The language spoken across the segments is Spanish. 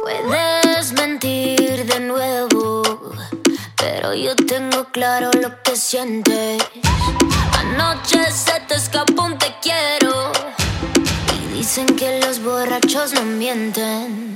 Puedes mentir de nuevo, pero yo tengo claro lo que sientes. Anoche se te escapó un te quiero y dicen que los borrachos no mienten.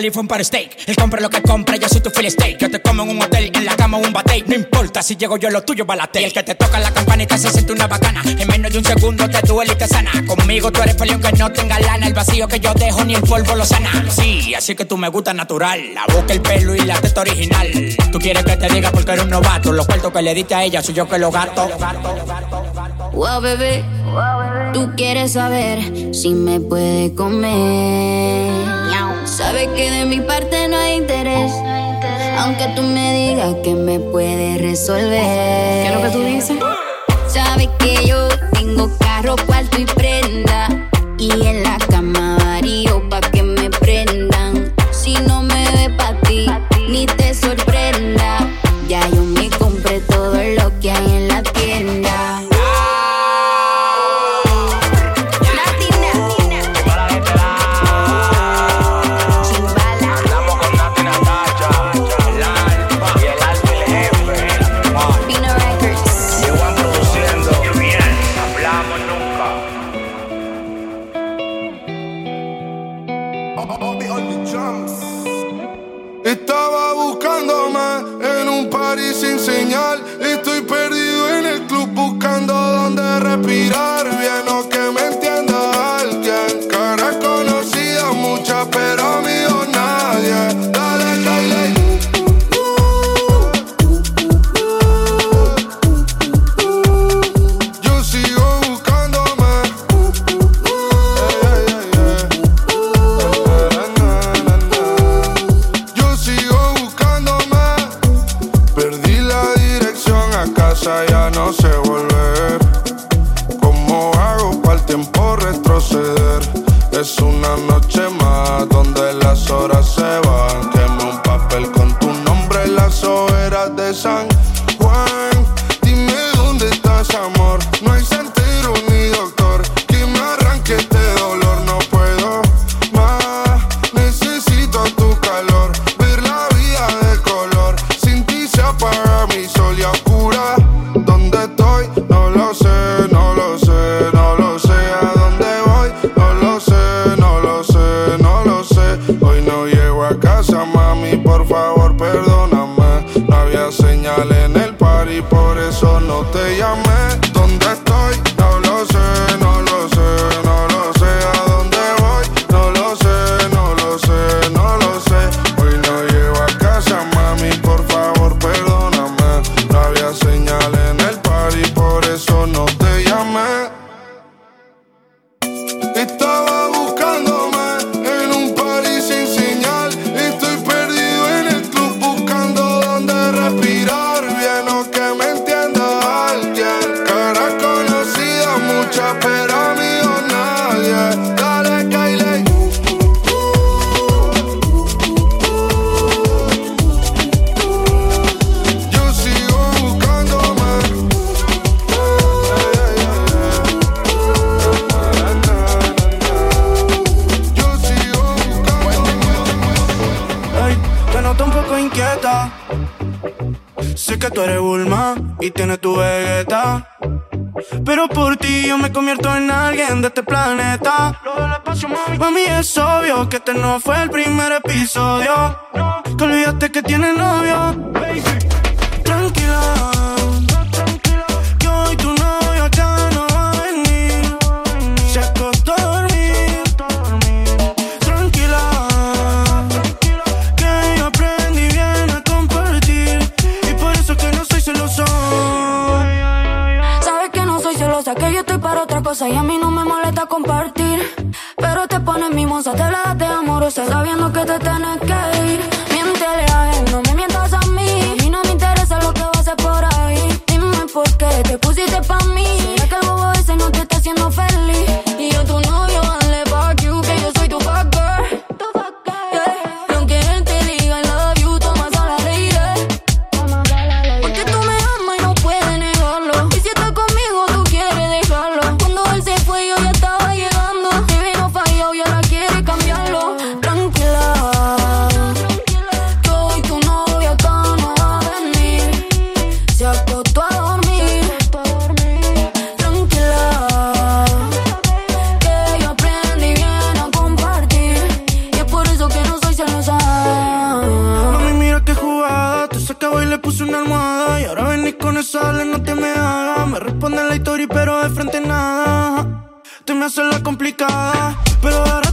salir fue un par steak. Él compra lo que compra, yo soy tu fill steak. Yo te como en un hotel, en la cama un bate. No importa si llego yo lo tuyo, balate. El que te toca la campanita se siente una bacana. En menos de un segundo te duele y te sana. Conmigo tú eres peleón que no tenga lana. El vacío que yo dejo ni el polvo lo sana. Sí, así que tú me gusta natural. La boca, el pelo y la teta original. Tú quieres que te diga porque eres un novato. Los cuartos que le diste a ella soy yo que lo gato. Wow, bebé. Tú quieres saber si me puede comer. Sabes que de mi parte no hay interés. Aunque tú me digas que me puedes resolver. ¿Qué es lo que tú dices? Sabes que yo tengo carro, cuarto y prenda. Y en la cama me hace la complicada, pero ahora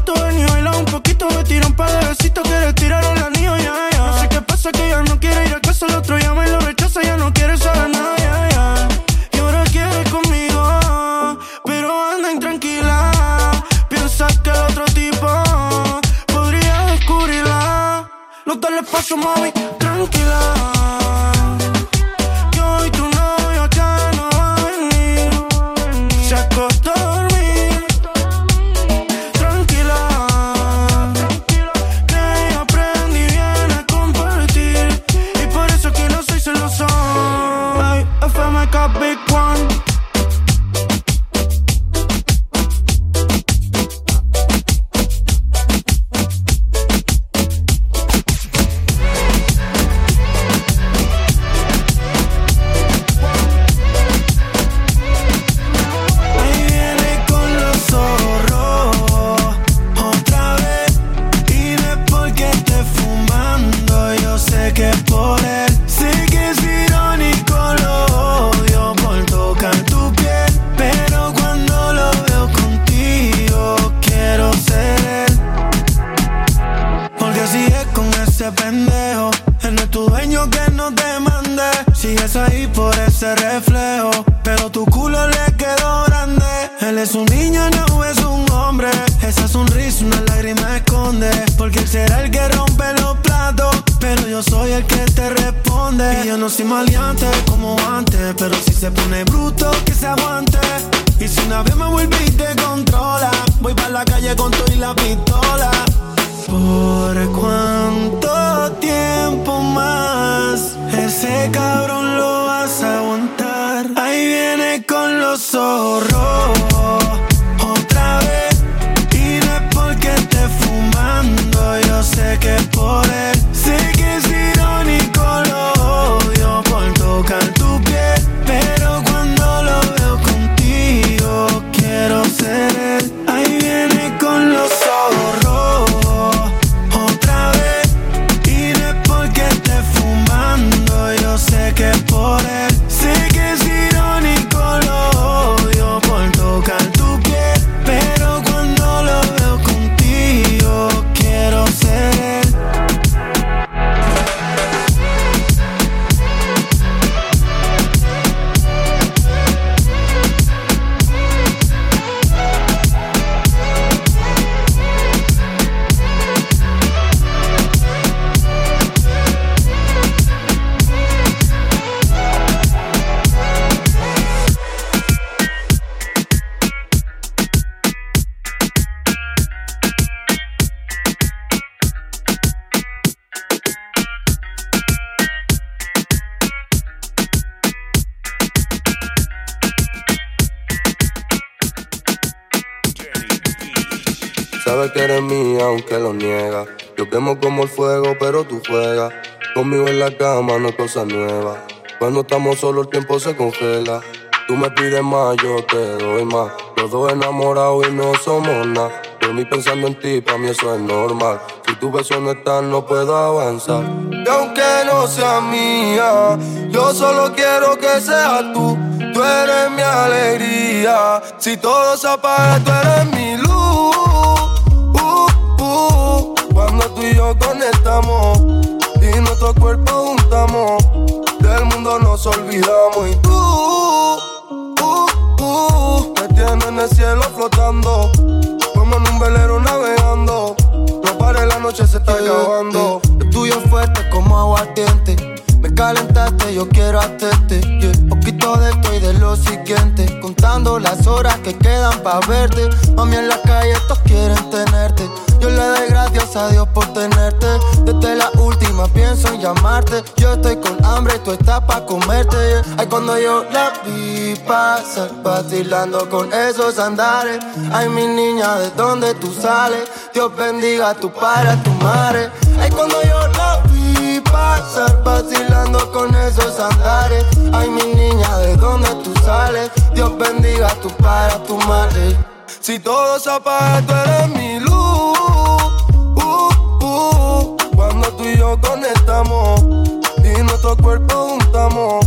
Cuando estamos solos el tiempo se congela. Tú me pides más, yo te doy más. Los dos enamorados y no somos nada. Por mí pensando en ti, para mí eso es normal. Si tu beso no está, no puedo avanzar. Y aunque no sea mía, yo solo quiero que seas tú. Tú eres mi alegría. Si todo se apaga, tú eres mi luz. Uh, uh. Cuando tú y yo conectamos y nuestro cuerpo del mundo nos olvidamos. Y tú, uh, uh, me tienes en el cielo flotando, como en un velero navegando. No pare, la noche se está acabando. El tuyo fuerte como aguardiente. Me calentaste, yo quiero hacerte. Yeah. Poquito de esto y de lo siguiente. Contando las horas que quedan para verte. Mami, en la calle estos quieren tenerte yo le doy gracias a Dios por tenerte. Desde la última pienso en llamarte. Yo estoy con hambre tú estás pa' comerte. Ay, cuando yo la vi pasar, vacilando con esos andares. Ay, mi niña, ¿de dónde tú sales? Dios bendiga a tu padre, a tu madre. Ay, cuando yo la vi pasar, vacilando con esos andares. Ay, mi niña, ¿de dónde tú sales? Dios bendiga a tu padre, a tu madre. Si todo se apaga, tú eres y nuestro cuerpo juntamos,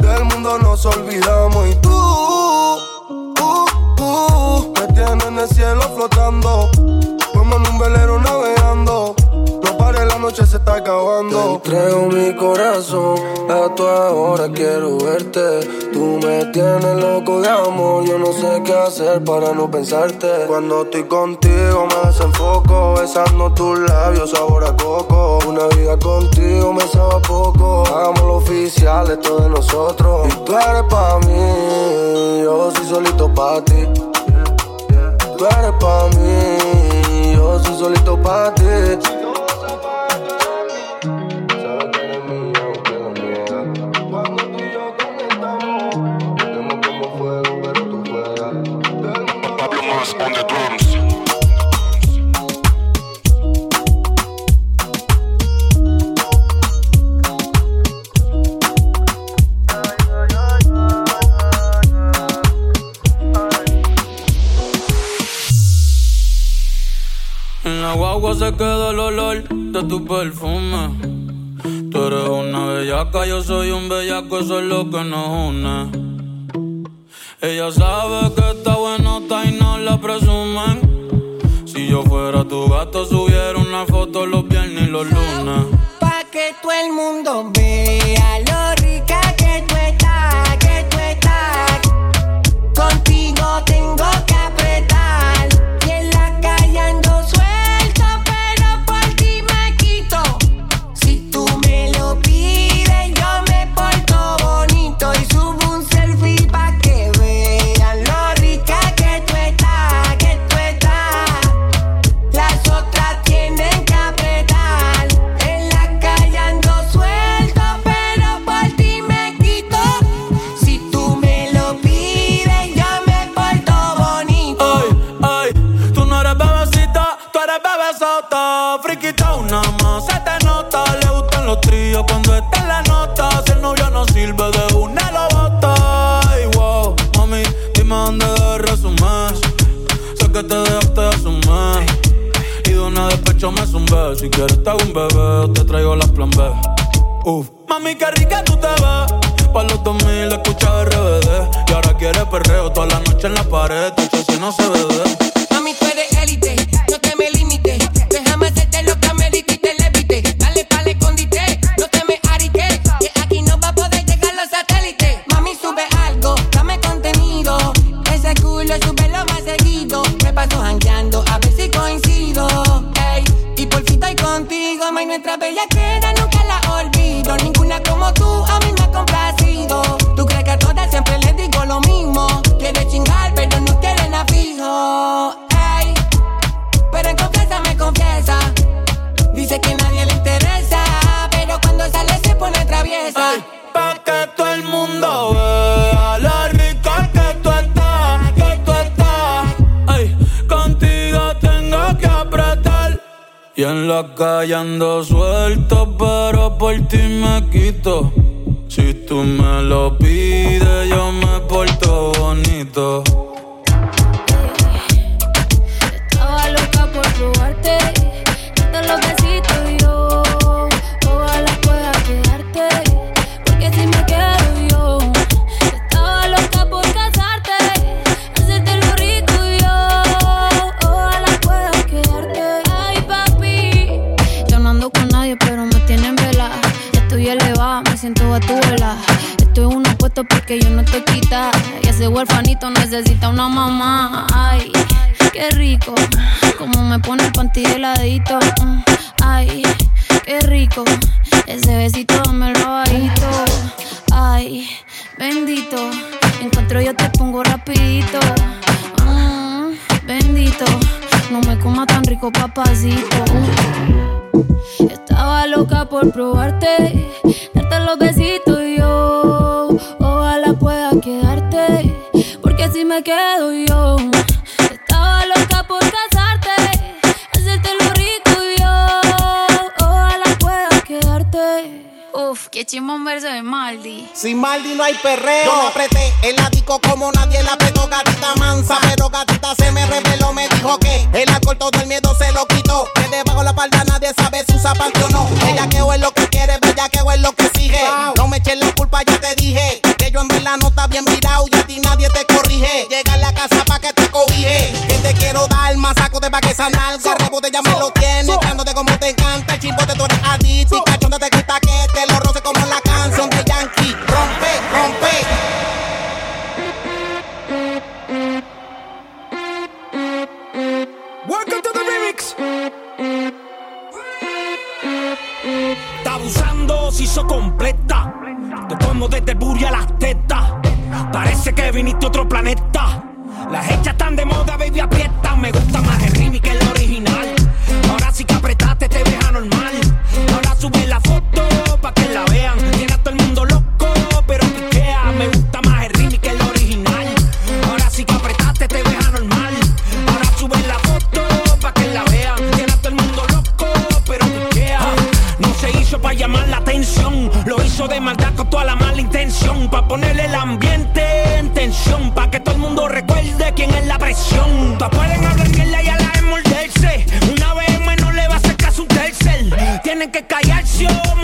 del mundo nos olvidamos. Y tú, uh, uh, me tienes en el cielo flotando, como en un velero navegando la noche se está acabando. Te mi corazón, a tu ahora quiero verte. Tienes loco de amor, yo no sé qué hacer para no pensarte. Cuando estoy contigo me desenfoco, besando tus labios, sabor a coco. Una vida contigo me sabe poco. Hagámoslo oficial, esto de nosotros. Y tú eres pa' mí, yo soy solito pa' ti. Tú eres pa' mí, yo soy solito pa' ti. Se queda el olor de tu perfume. Tú eres una bellaca, yo soy un bellaco, eso es lo que nos une. Ella sabe que está bueno, está y no la presumen. Si yo fuera tu gato, subiera una foto los viernes y los lunes. Pa' que todo el mundo vea lo Si quieres te hago un bebé te traigo las plan B. Uf. Mami, qué rica tú te ves. Pa' los 2000 escucha RBD. Y ahora quieres perreo toda la noche en la pared. Hecho si no se ve. La ando suelto, pero por ti me quito. Si tú me lo Maldi no hay perreo. la mala intención, pa' ponerle el ambiente en tensión, pa' que todo el mundo recuerde quién es la presión. Pa' pueden hablar que la ya la es morderse, una vez menos le va a hacer caso un tercer. Tienen que callarse o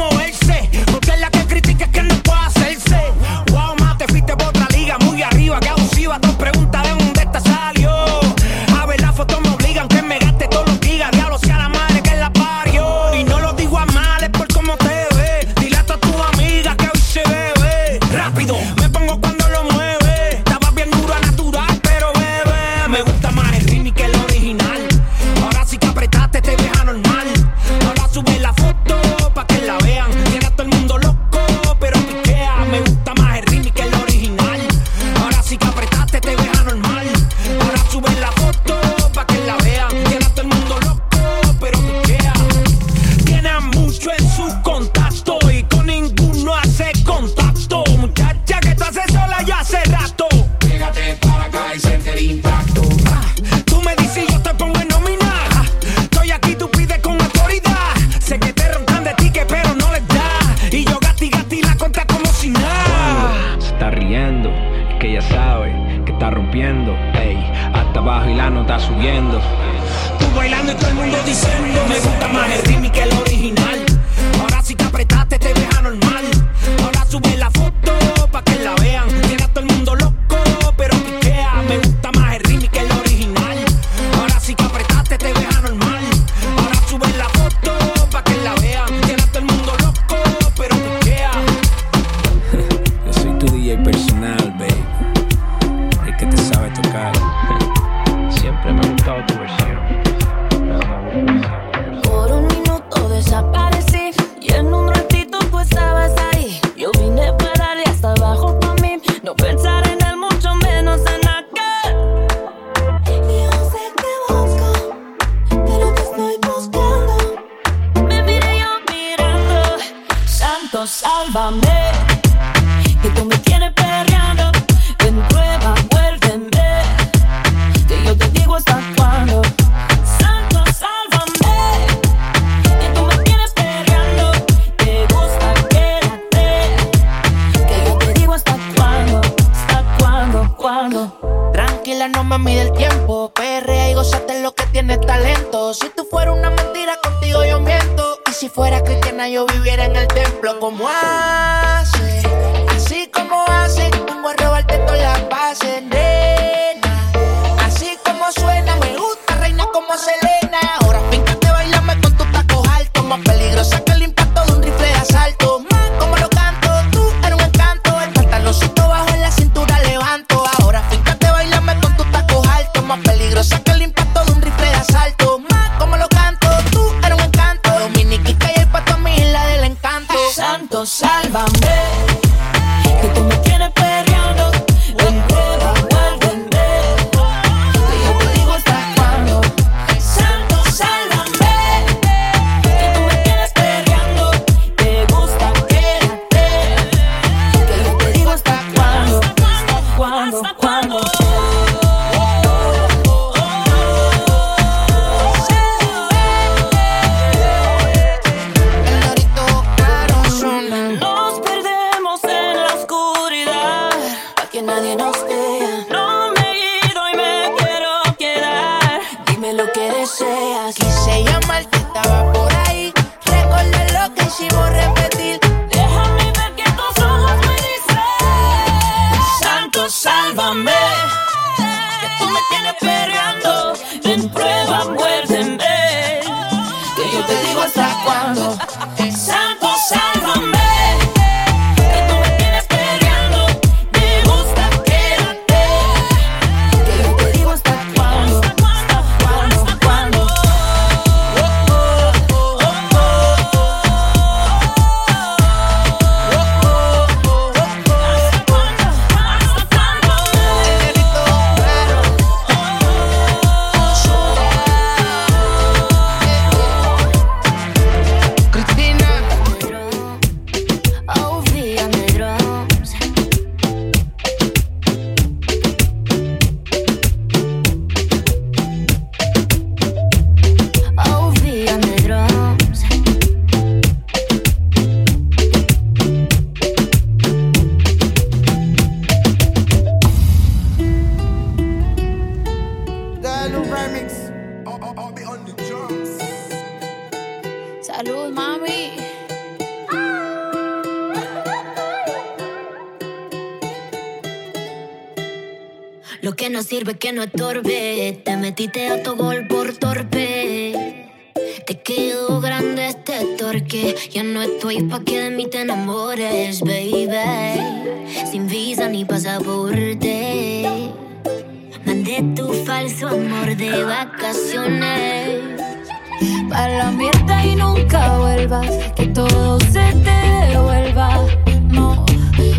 Para la mierda y nunca vuelvas, que todo se te devuelva. No,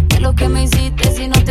de lo que me hiciste si no te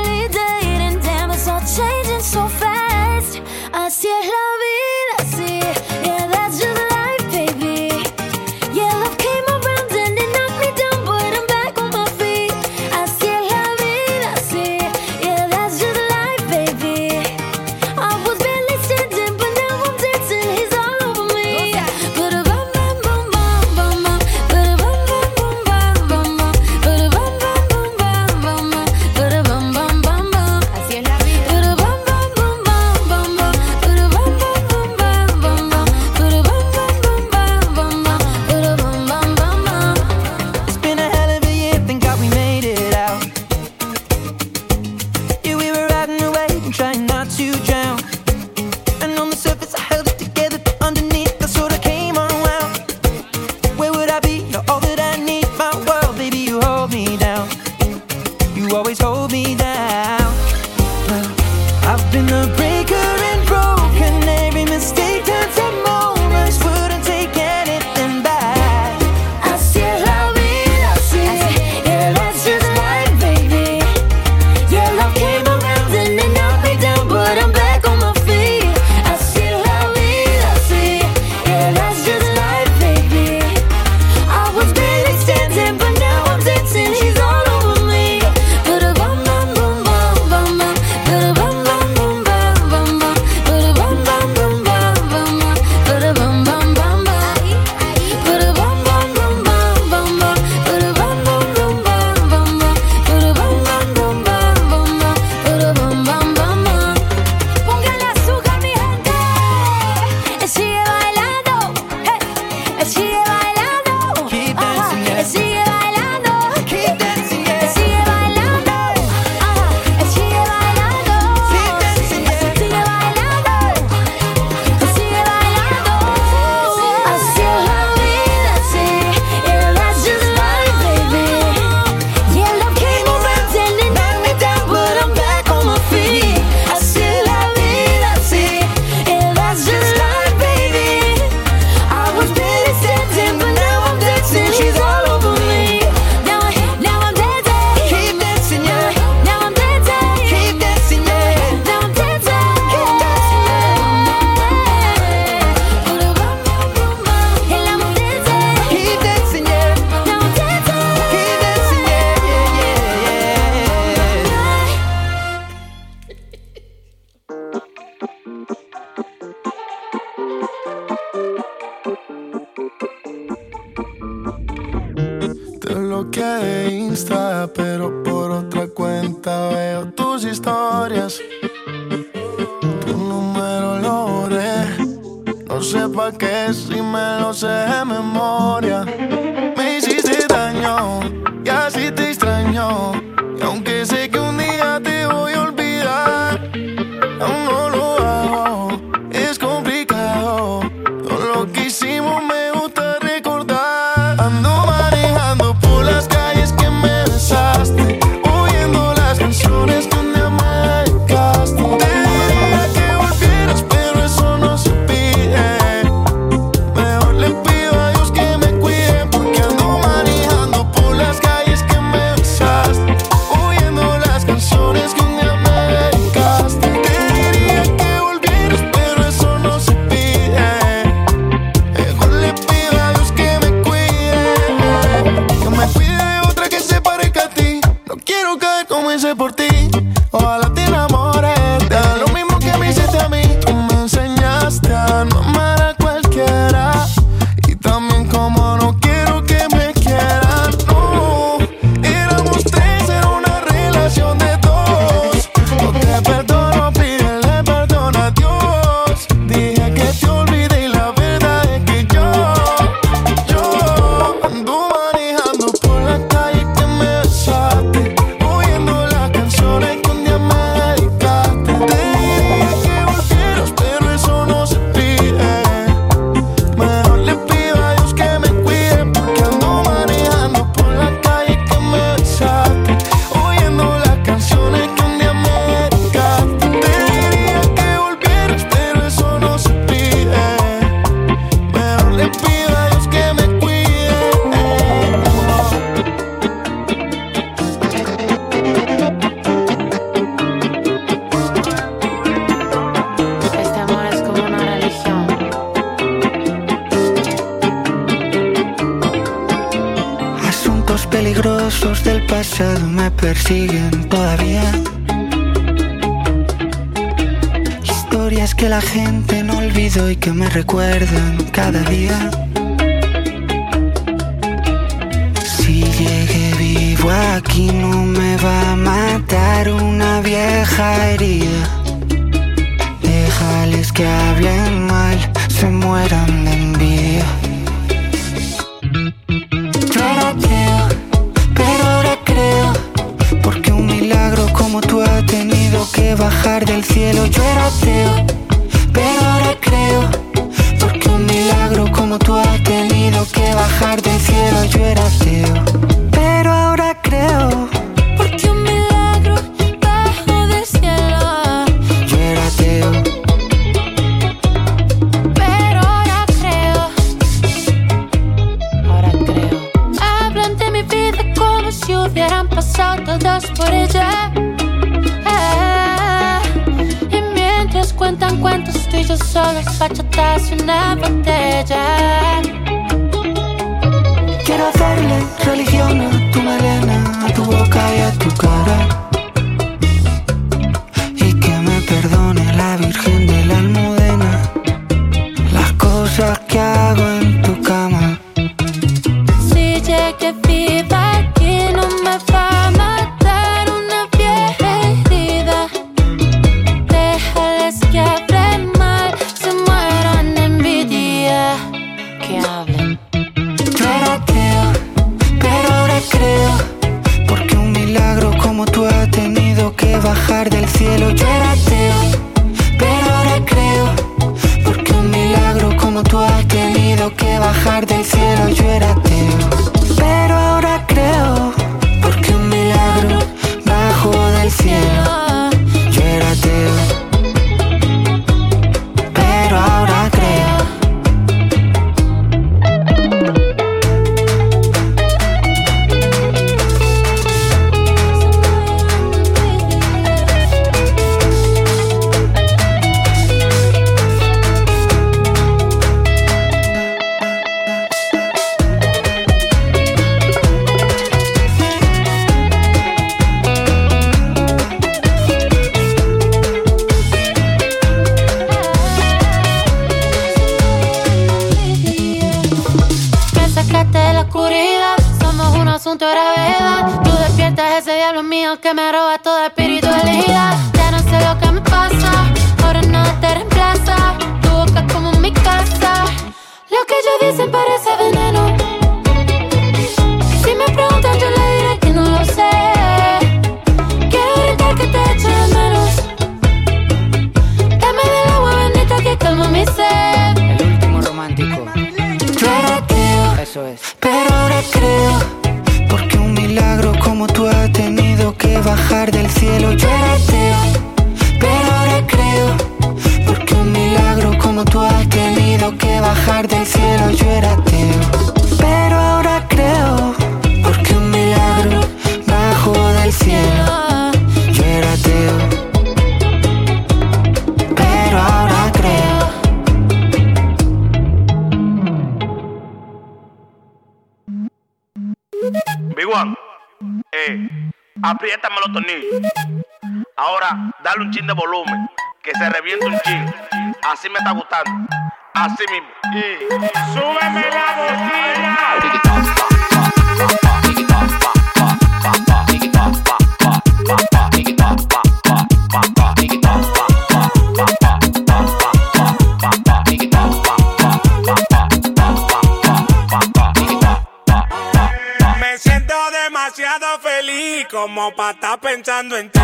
Como para estar pensando en ti.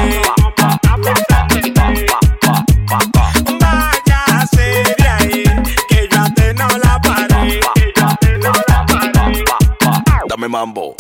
Váyase de ahí, que yo a ti no la paré. Que yo a ti no la paré. Dame mambo.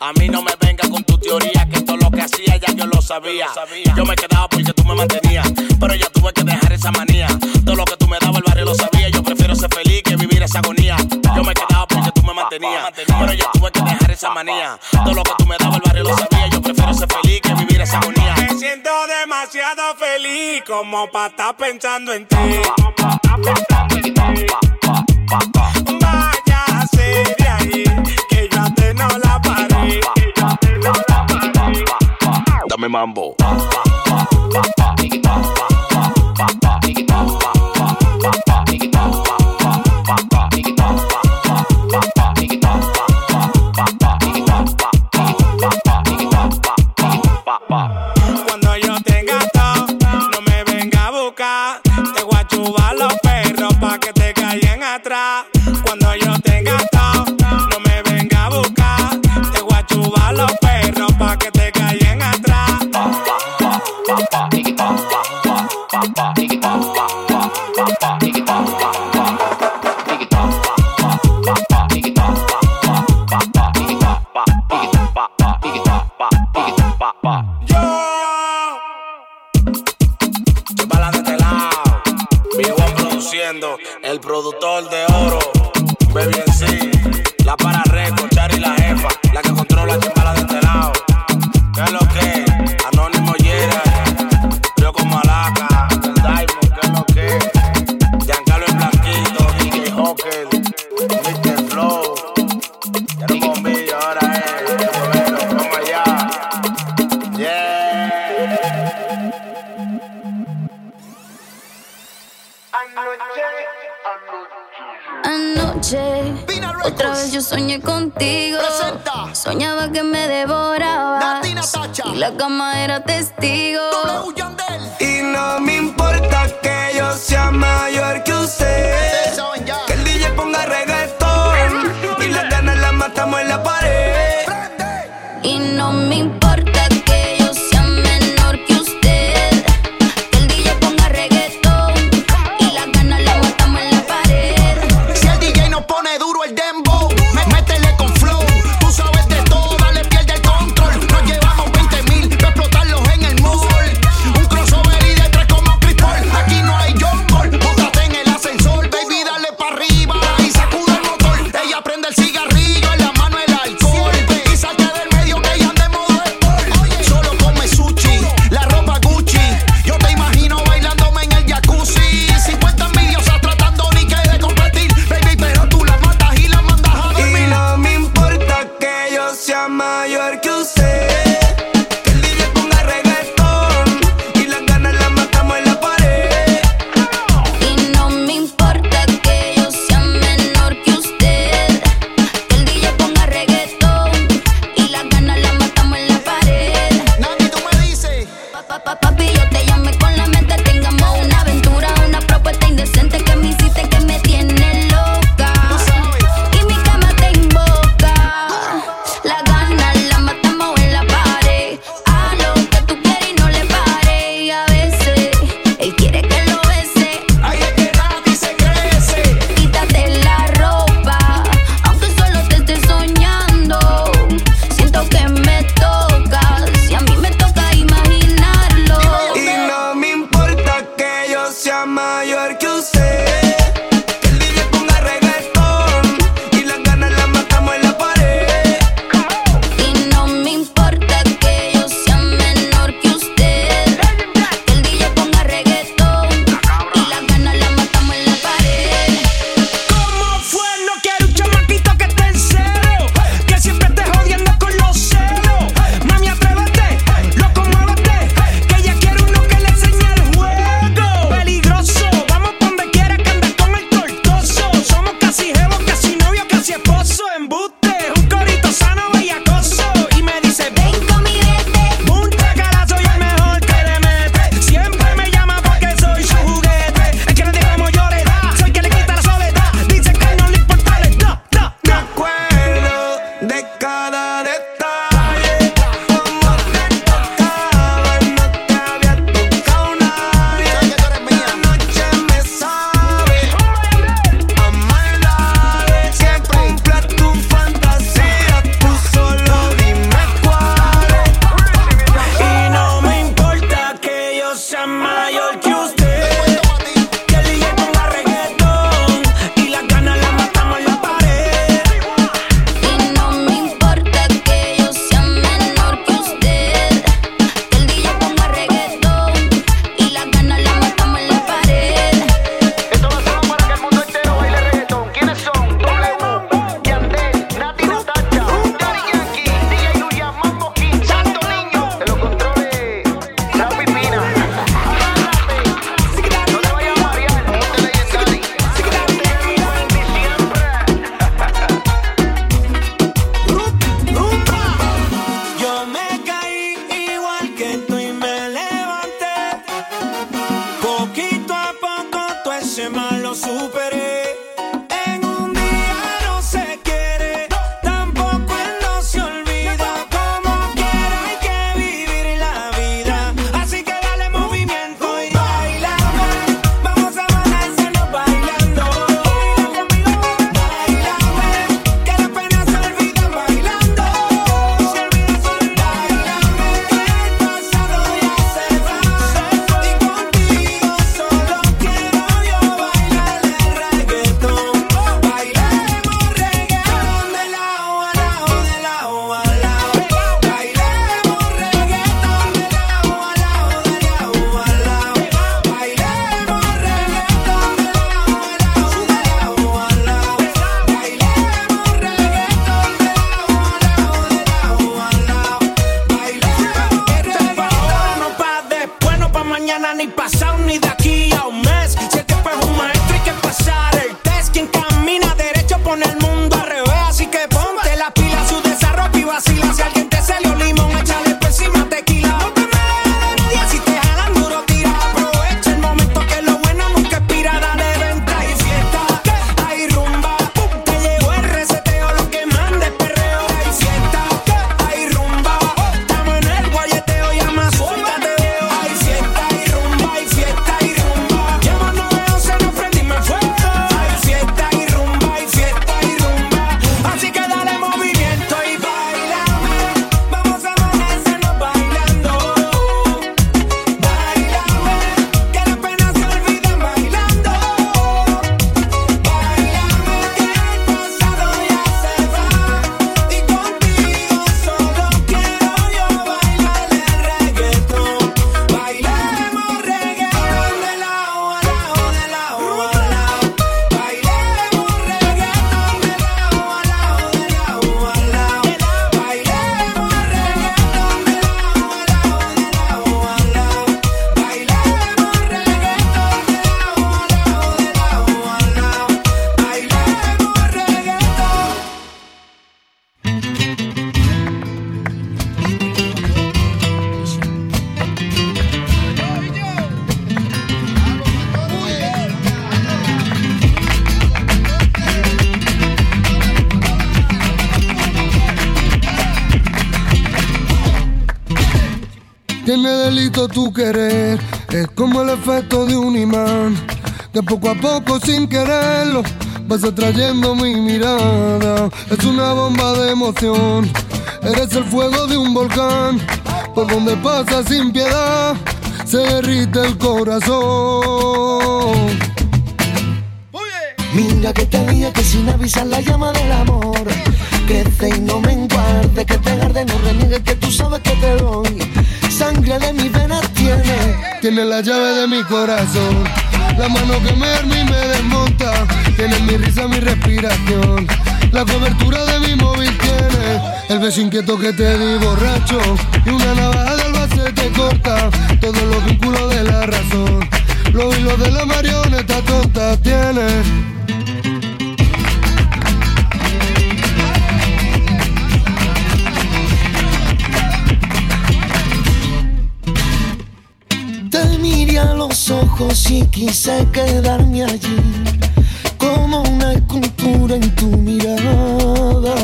A mí no me venga con tu teoría, que todo lo que hacía ya yo lo sabía. Yo me quedaba porque tú me mantenías, pero ya tuve que dejar esa manía. Todo lo que tú me dabas el barrio lo sabía. Yo prefiero ser feliz que vivir esa agonía. Yo me quedaba porque tú me mantenías, pero ya tuve que dejar esa manía. Todo lo que tú me dabas el barrio lo sabía. Yo prefiero ser feliz que vivir esa agonía. Me siento demasiado feliz como para estar pensando en ti. Váyase de ahí, Dame mambo. Cuando yo tenga todo, no me venga a buscar. Te voy a chubar los perros pa' que te caigan atrás. El productor de oro, la cama era testigo. Y no me importa que yo sea mayor que usted. Que el DJ ponga reggaetón. Y las ganas las matamos en la pared. Y no me importa tu querer es como el efecto de un imán, que poco a poco sin quererlo vas atrayendo mi mirada. Es una bomba de emoción, eres el fuego de un volcán, por donde pasa sin piedad, se derrite el corazón. Mira que te dije que sin avisar la llama del amor crece y no me Tiene la llave de mi corazón. La mano que me arma y me desmonta. Tiene mi risa, mi respiración. La cobertura de mi móvil tiene. El beso inquieto que te di borracho. Y una navaja de alba se te corta. Todos los vínculos de la razón. Los hilos de la marioneta tonta tiene. Y quise quedarme allí, como una escultura en tu mirada.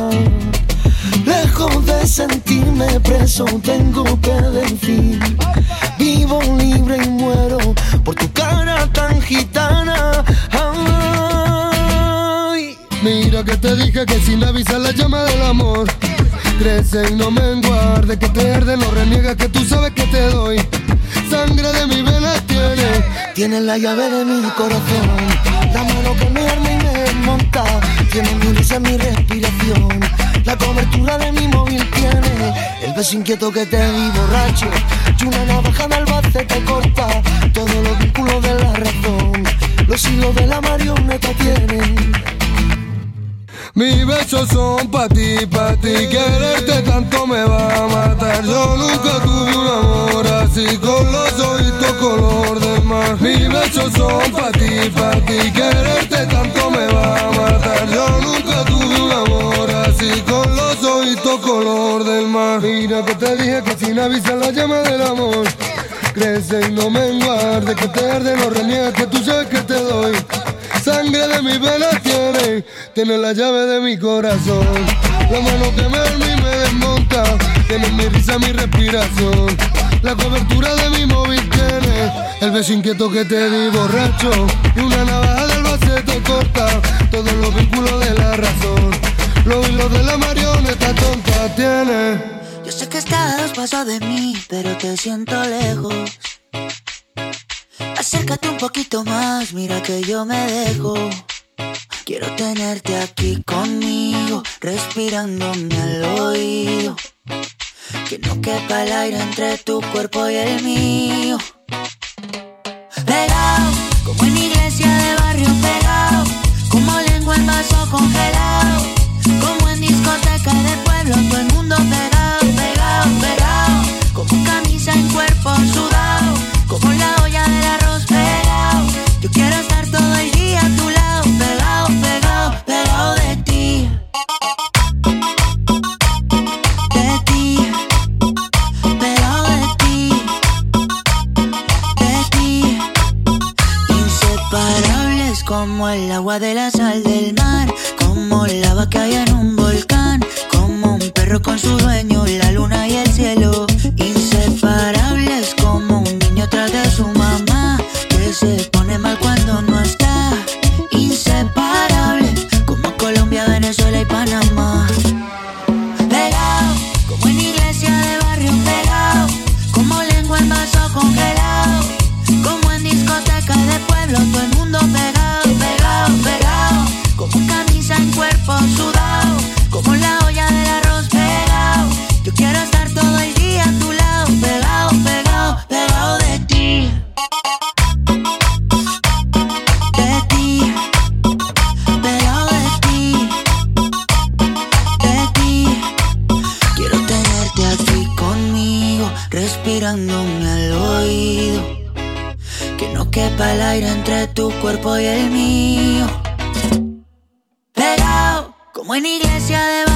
Lejos de sentirme preso, tengo que decir, vivo libre y muero por tu cara tan gitana. Ay. Mira que te dije que sin avisar la llama del amor crece y no me enguarde, que te arde, no reniega, que tú sabes que te doy. Sangre de mi vena tiene, tiene la llave de mi corazón, la mano que me arma y me desmonta, tiene mi risa, mi respiración, la cobertura de mi móvil tiene, el beso inquieto que te di borracho, y una navaja del base te corta, todos los vínculos de la razón, los hilos de la marioneta tienen. Mis besos son pa' ti, pa' ti. Quererte tanto me va a matar. Yo nunca tuve un amor así. Con los ojitos color del mar. Mis besos son pa' ti, pa' ti. Quererte tanto me va a matar. Yo nunca tuve un amor así. Con los ojitos color del mar. Mira que te dije que sin avisar la llama del amor. Crece y no me enguarde Que te arde, no reniegues Que tú sabes que te doy Sangre de mi venas tiene, tiene la llave de mi corazón. La mano que me arma y me desmonta, tiene mi risa, mi respiración. La cobertura de mi móvil tiene, el beso inquieto que te di borracho. Y una navaja del base te corta, todos los vínculos de la razón. Los hilos de la marioneta tonta tiene. Yo sé que estás pasos de mí, pero te siento lejos. Acércate un poquito más, mira que yo me dejo. Quiero tenerte aquí conmigo, respirándome al oído. Que no quepa el aire entre tu cuerpo y el mío. Pegado, como en iglesia de barrio pegado. Como lengua en vaso congelado. Como en discoteca de pueblo, todo Yo quiero estar todo el día a tu lado, pegado, pegado, pegado de ti. De ti, pegado de ti, de ti. Inseparables como el agua de la sal del mar, como lava que hay en un volcán, como un perro con su dueño, la luna y el cielo. Inseparables como un niño tras de su mamá, que se entre tu cuerpo y el mío. Pegado, como en iglesia de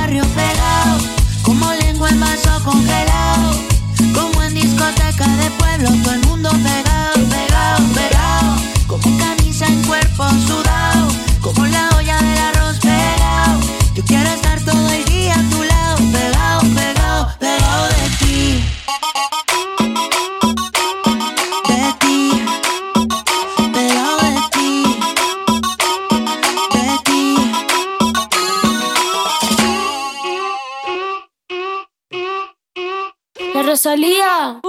Rosalía.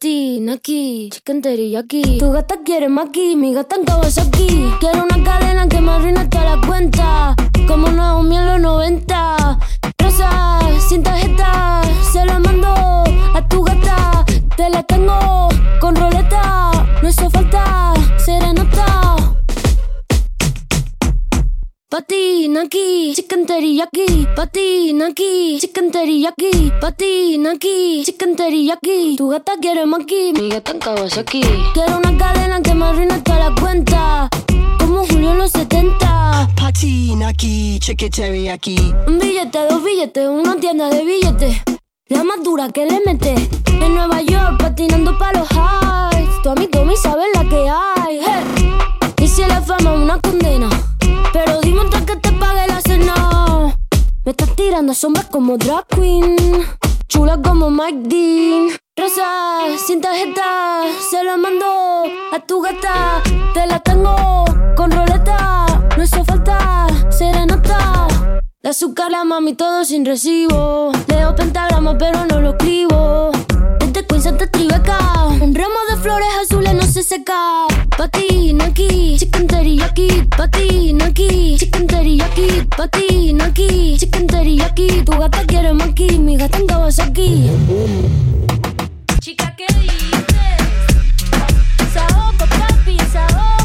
Katy, Naki, chicken teriyaki. Tu gata quiere maki, mi gata en Kawasaki. Quiero una cadena que me arruine toda la cuenta. Como Naomi en los 90 Rosa, sin tarjeta, se la mando a tu gata. Te la tengo con roleta, no hizo falta Patinaki, chicken teriyaki, patinaki, chicken teriyaki, patinaki, chicken teriyaki. Tu gata quiere maki, mi gata en Kawasaki. Quiero una cadena que me arruine toda la cuenta, como Julio en los 70. Patinaki, chicken teriyaki. Un billete, dos billetes, una tienda de billetes. La más dura que le mete. En Nueva York, patinando para los highs. Tu amigo me sabe la que hay. Hey. Y si la fama una condena pero dime antes que te pague la cena. Me estás tirando sombras como drag queen. Chula como Mike Dean. Rosa, sin tarjeta, se la mando a tu gata. Te la tengo con roleta, no hizo falta serenata. De azúcar la mami todo sin recibo. Leo pentagrama pero no lo escribo. Desde Queens hasta Tribeca. Un ramo de flores azules no se seca. Pa' ti, no aquí, chicken teriyaki. Pa' ti, no aquí, chicken teriyaki. Aquí, chicken teriyaki. Tu gata quiere aquí, mi gata en Kawasaki. Chica, ¿qué dices? Saoco, papi, saoco.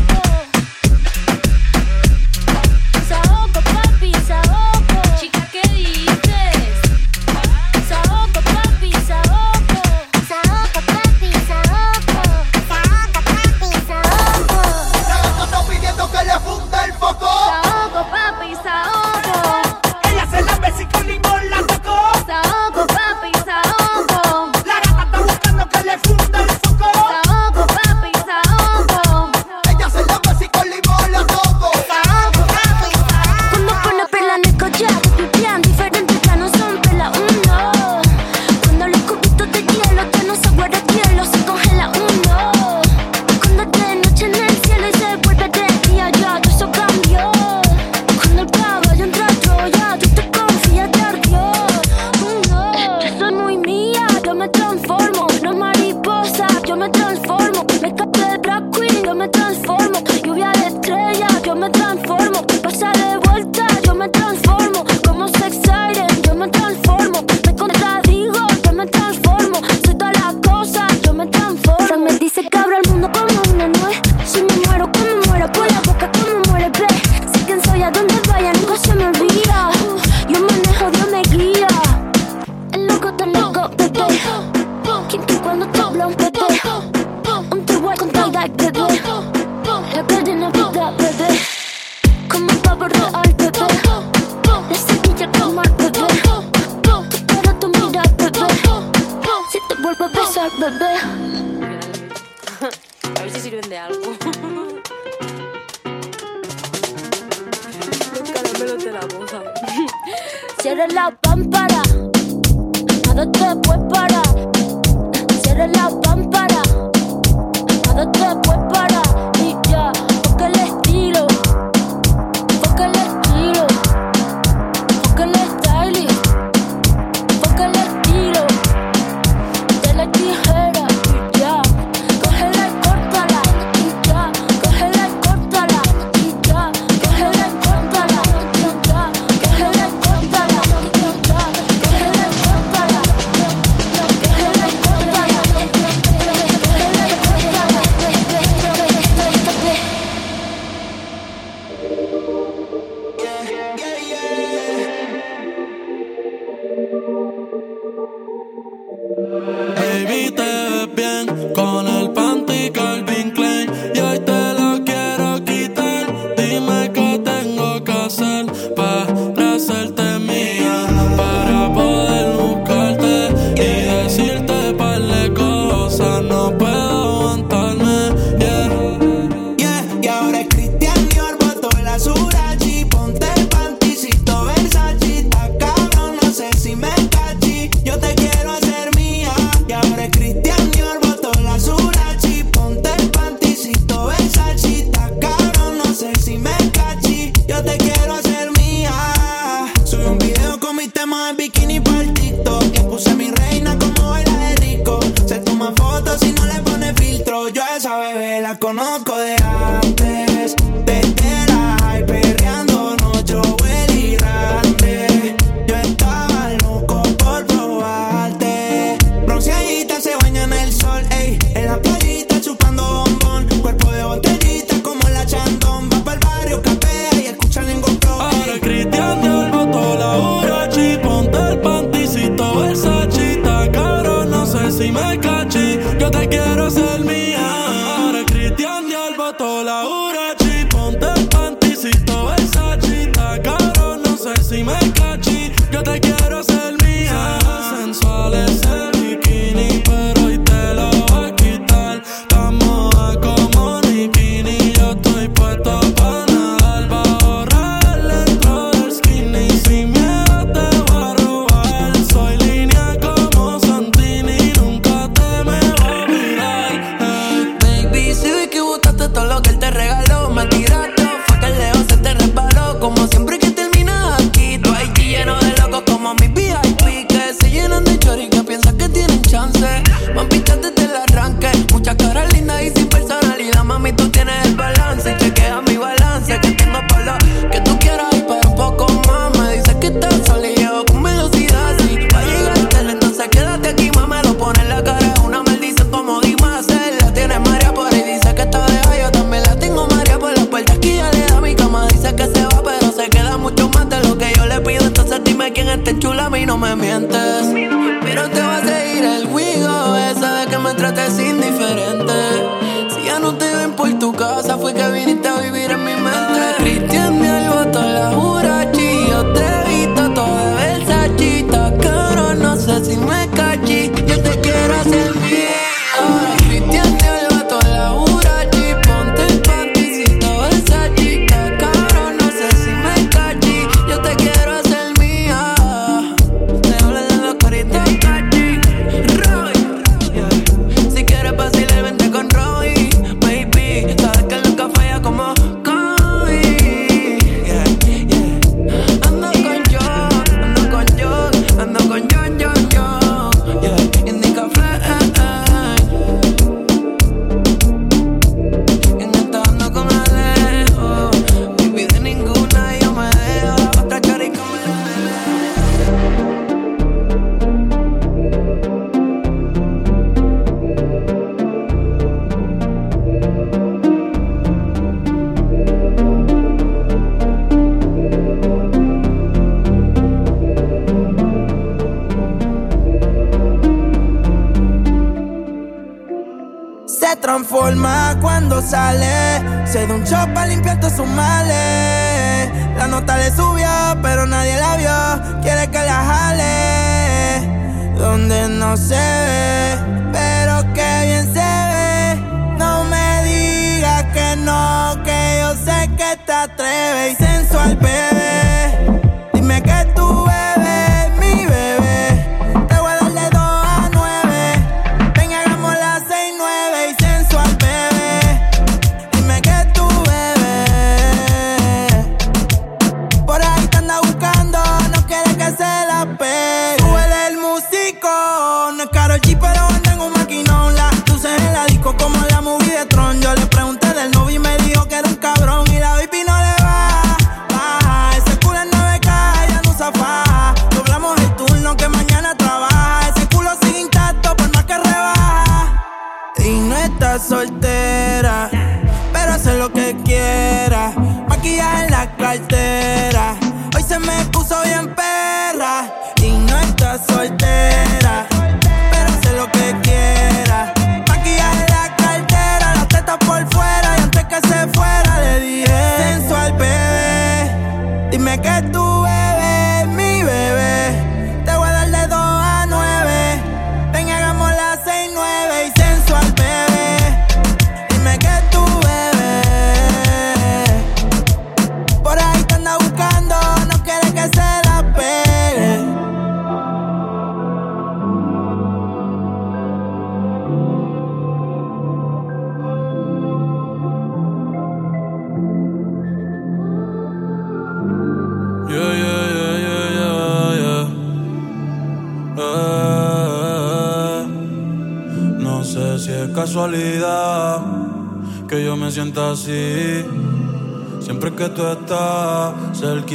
cuando sale. Se da un shot para limpiar todos sus males. La nota le subió, pero nadie la vio. Quiere que la jale. Donde no se ve, pero que bien se ve. No me digas que no, que yo sé que te atreves. y Sensual, pero.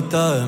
quitar tá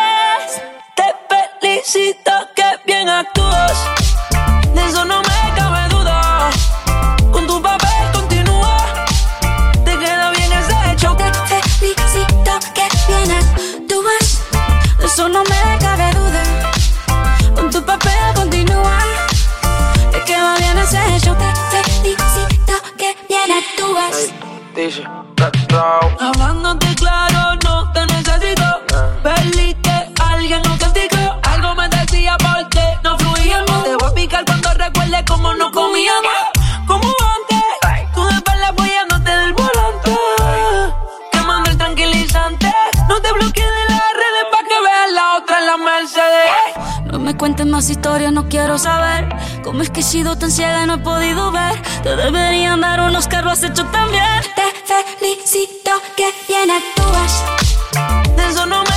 Felicito que bien actúas. De eso no me cabe duda. Con tu papel continúa. Te queda bien ese hecho. Te felicito que bien actúas. De eso no me cabe duda. Con tu papel continúa. Te queda bien ese hecho. Te felicito que bien actúas. Dice, Hablándote claro, no me más historias, no quiero saber cómo es que he sido tan ciega y no he podido ver. Te deberían dar unos carros lo has hecho también. Te felicito que bien actúas. De eso no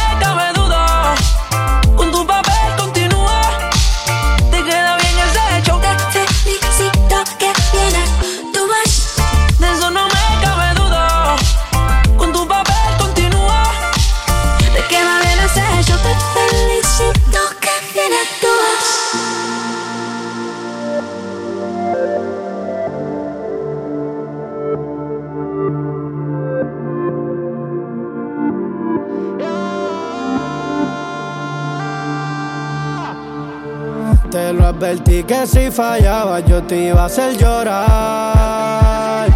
Te lo advertí que si fallaba yo te iba a hacer llorar.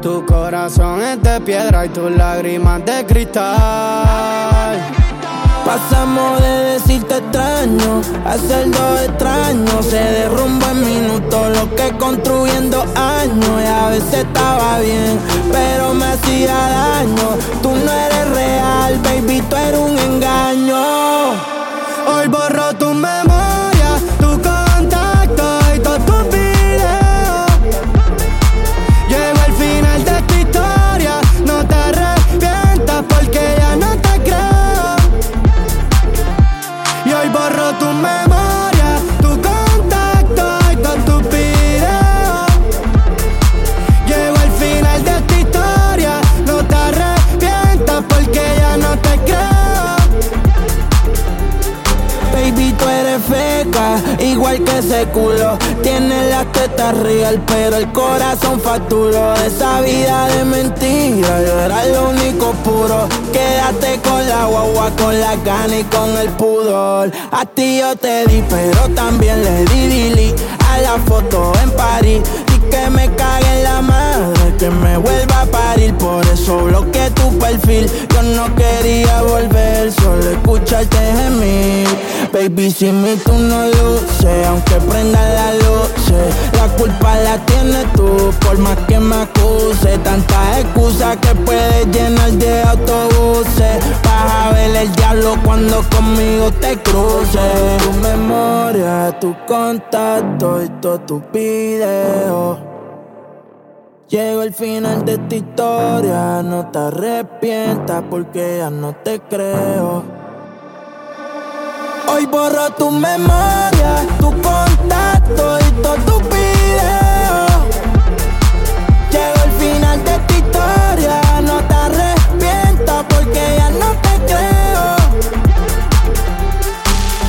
Tu corazón es de piedra y tus lágrimas de cristal. Pasamos de decirte extraño a ser dos extraños. Se derrumba en minutos lo que construyendo años. Y a veces estaba bien, pero me hacía daño. Tú no eres real, baby, tú eres un engaño. Hoy borro tu memoria, ese culo. Tiene las tetas real, pero el corazón facturó. Esa vida de mentira, yo era lo único puro. Quédate con la guagua, con la gana y con el pudor. A ti yo te di, pero también le di dili a la foto en París. Y que me cague en la madre, que me vuelva a parir. Por eso bloqueé tu perfil. Yo no quería volver, solo escucharte gemir. Baby, si mi tú no luces, aunque prenda la luz, la culpa la tienes tú, por más que me acuse. Tantas excusas que puedes llenar de autobuses. Vas a ver el diablo cuando conmigo te cruces. Tu memoria, tu contacto y todo tu video. Llegó el final de esta historia, no te arrepientas porque ya no te creo. Hoy borro tu memoria, tu contacto y todo tu video. Llegó el final de esta historia, no te arrepientas porque ya no te creo.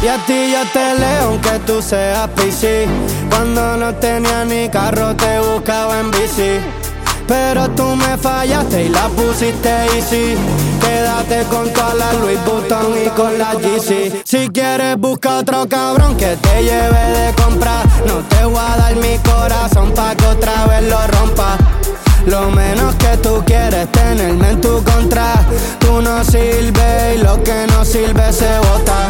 Y a ti yo te leo aunque tú seas PC. Cuando no tenía ni carro te buscaba en bici. Pero tú me fallaste y la pusiste easy. Quédate con toda la Louis Vuitton y con la GC. Si quieres busca otro cabrón que te lleve de compra. No te voy a dar mi corazón pa' que otra vez lo rompa. Lo menos que tú quieres tenerme en tu contra. Tú no sirves y lo que no sirve se bota.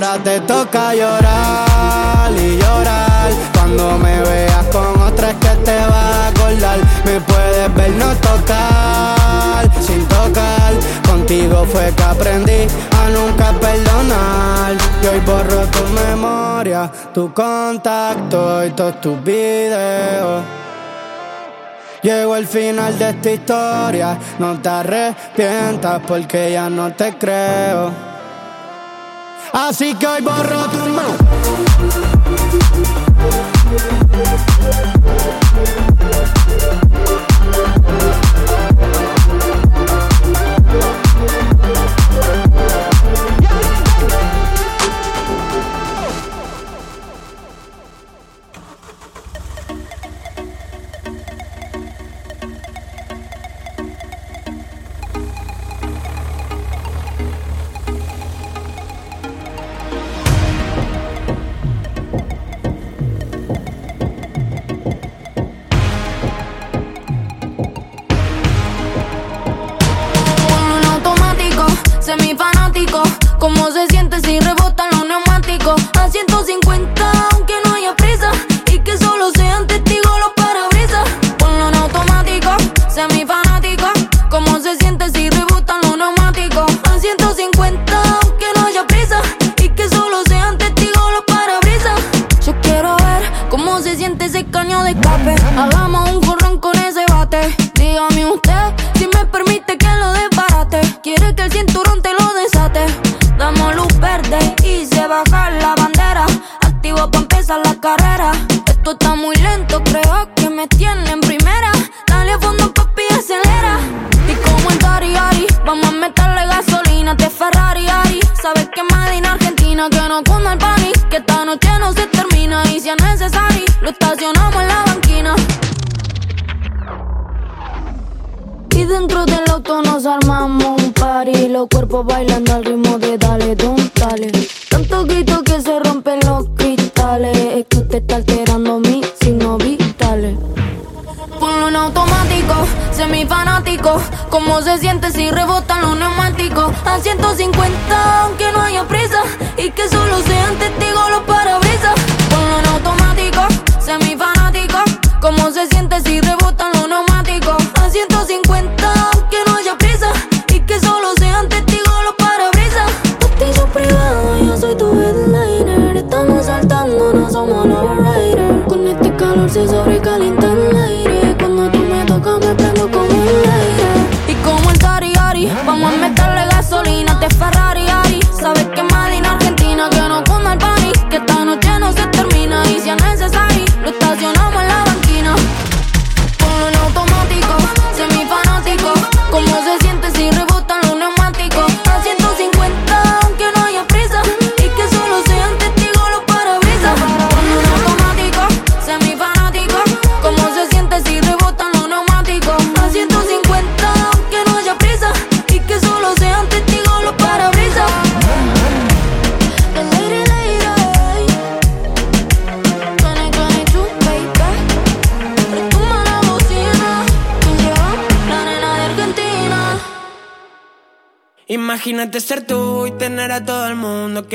Ahora te toca llorar y llorar. Cuando me veas con otra es que te vas a acordar. Me puedes ver no tocar, sin tocar. Contigo fue que aprendí a nunca perdonar. Y hoy borro tu memoria, tu contacto y todos tus videos. Llegó el final de esta historia, no te arrepientas porque ya no te creo. Así que hoy borro tu Ponlo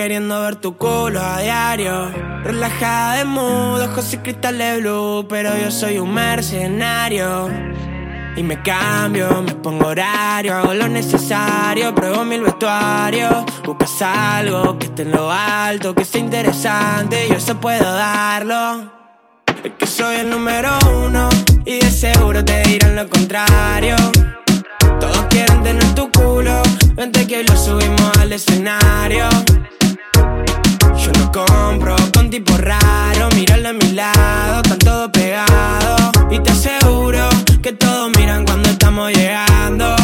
queriendo ver tu culo a diario. Relajada de mood, ojos y cristales blue, pero yo soy un mercenario. Y me cambio, me pongo horario, hago lo necesario, pruebo mil vestuarios. Buscas algo que esté en lo alto, que sea interesante, yo eso puedo darlo. Es que soy el número uno y de seguro te dirán lo contrario. Todos quieren tener tu culo, vente que lo subimos al escenario. Compro con tipo raro, míralo a mi lado, están todos pegados. Y te aseguro que todos miran cuando estamos llegando.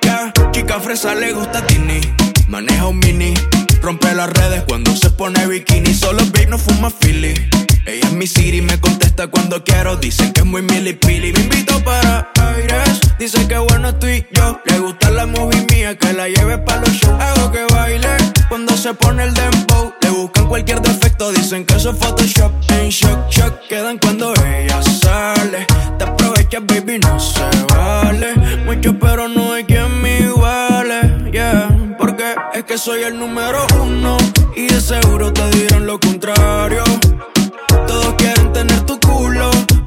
Yeah, chica fresa le gusta Tini, maneja un mini. Rompe las redes cuando se pone bikini. Solo babe no fuma Philly. Ella es mi Siri, me contesta cuando quiero. Dicen que es muy milipili. Me invito para aires. Dice que bueno estoy yo. Le gusta la movie mía, que la lleve para los shows. Hago que baile cuando se pone el dembow. Le buscan cualquier defecto, dicen que eso es Photoshop. En shock, shock quedan cuando ella sale. Te aprovechas, baby, no se vale. Mucho, pero no hay quien me iguale. Yeah, porque es que soy el número uno. Y de seguro te dirán lo contrario.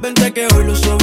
Vente que hoy lo subimos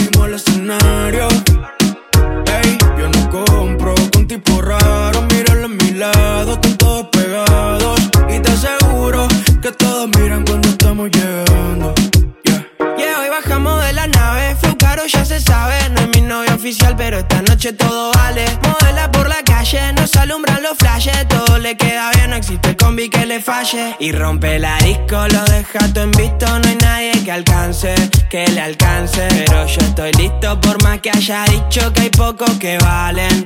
pero esta noche todo vale. Modela por la calle, nos alumbran los flashes. Todo le queda bien, no existe combi que le falle. Y rompe la disco, lo deja todo en visto. No hay nadie que alcance, que le alcance. Pero yo estoy listo, por más que haya dicho que hay pocos que valen.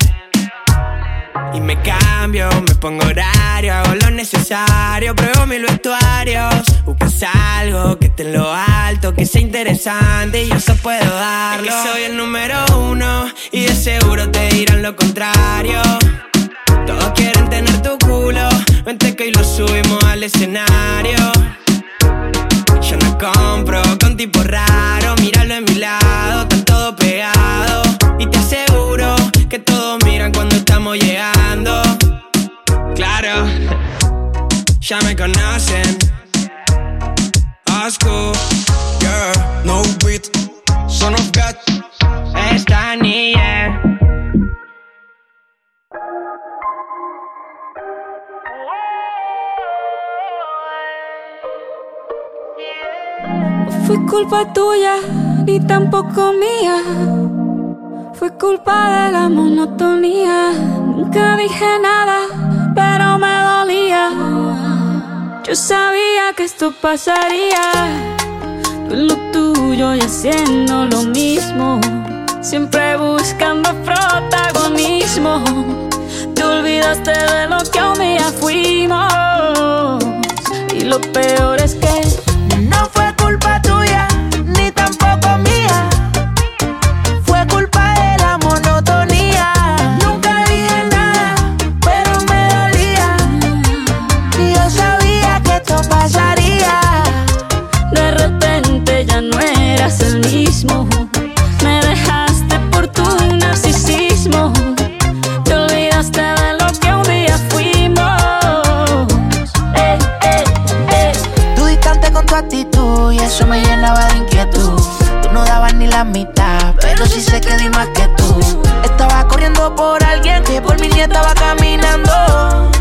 Y me cambio, me pongo horario, hago lo necesario, pruebo mil vestuarios. Buscas algo que esté en lo alto, que sea interesante y yo eso puedo darlo. Es que soy el número uno y de seguro te dirán lo contrario. Todos quieren tener tu culo, vente que hoy lo subimos al escenario. Yo no compro con tipo raro, míralo en mi lado, están todos pegados. Y te aseguro que todos miran cuando estamos llegando. Claro, ya me conocen. Asco, yeah, no beat, son of God. Esta niña. Fue culpa tuya, ni tampoco mía. Fue culpa de la monotonía. Nunca dije nada, pero me dolía. Yo sabía que esto pasaría. Tú en lo tuyo y haciendo lo mismo. Siempre buscando protagonismo. Te olvidaste de lo que un día fuimos. Y lo peor es que eras el mismo. Me dejaste por tu narcisismo. Te olvidaste de lo que un día fuimos. Eh, eh, eh. Tú distante con tu actitud y eso me llenaba de inquietud. Tú no dabas ni la mitad, pero sí sé que di más que tú. Estaba corriendo por alguien que por mí ni estaba caminando.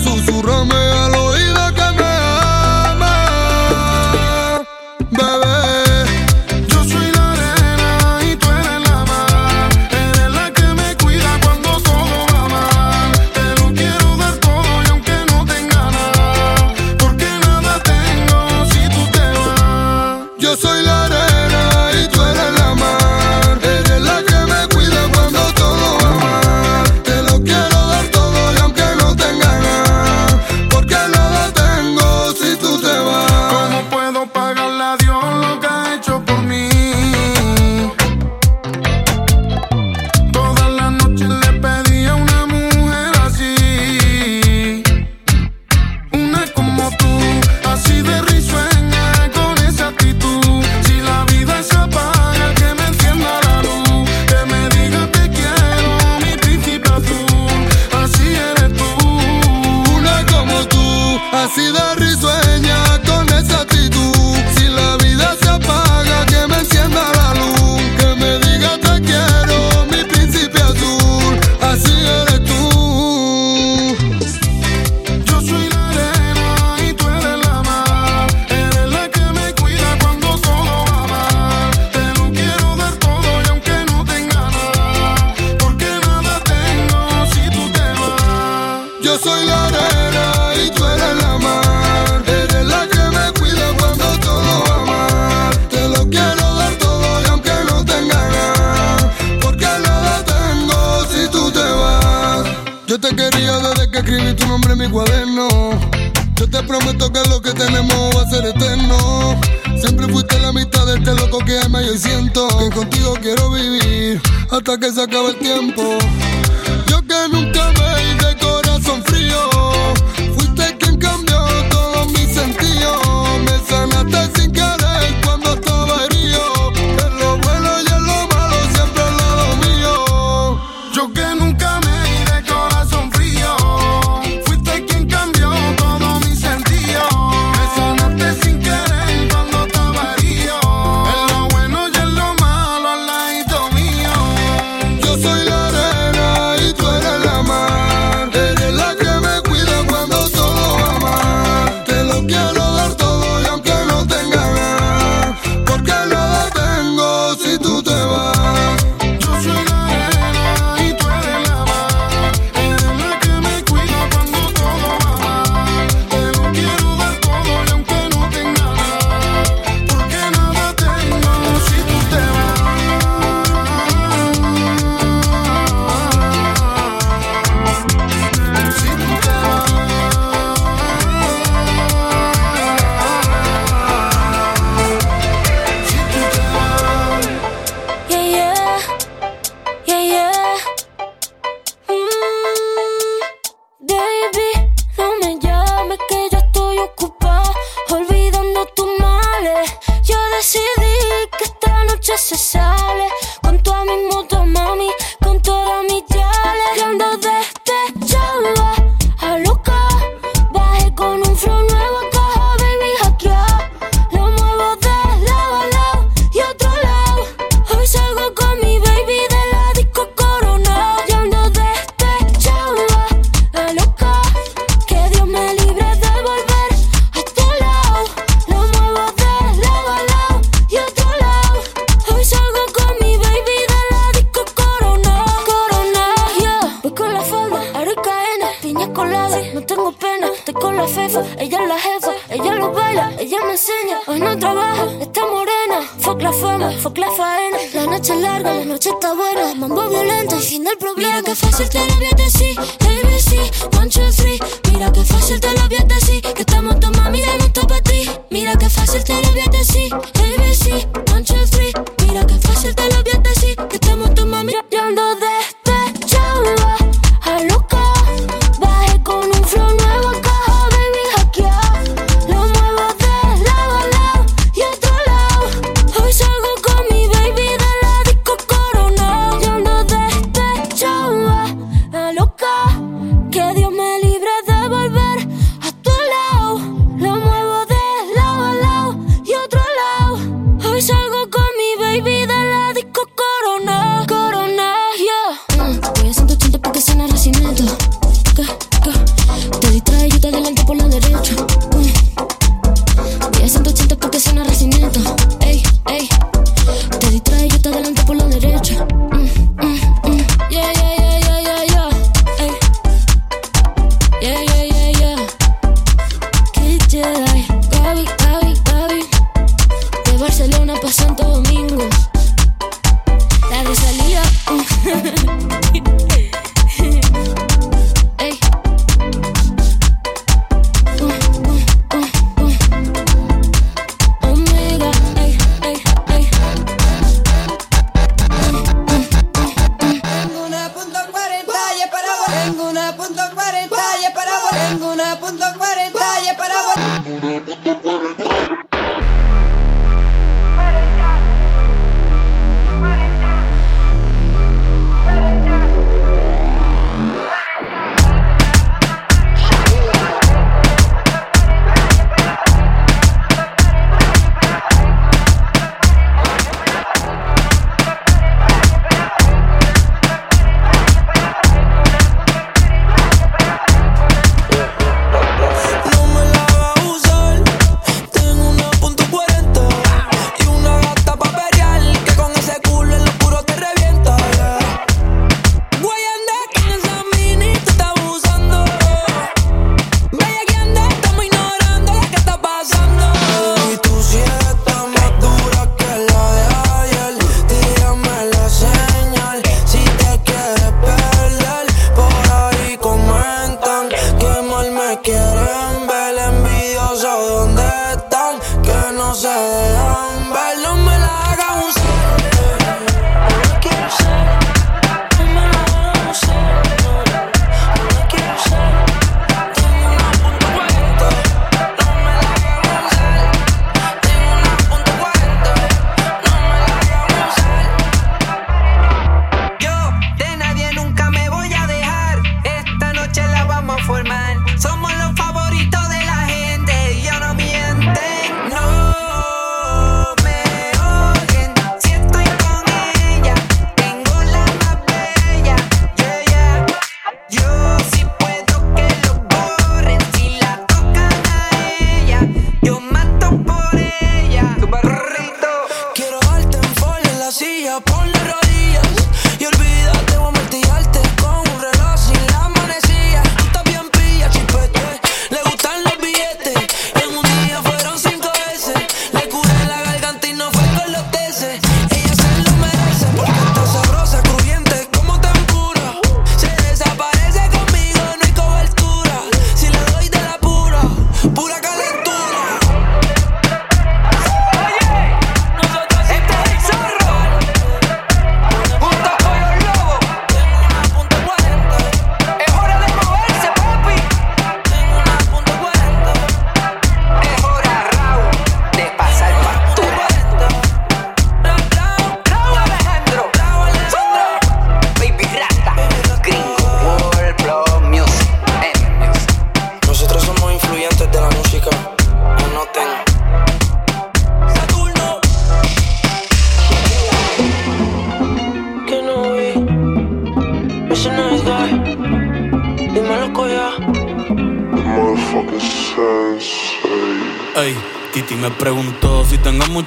Acércate más,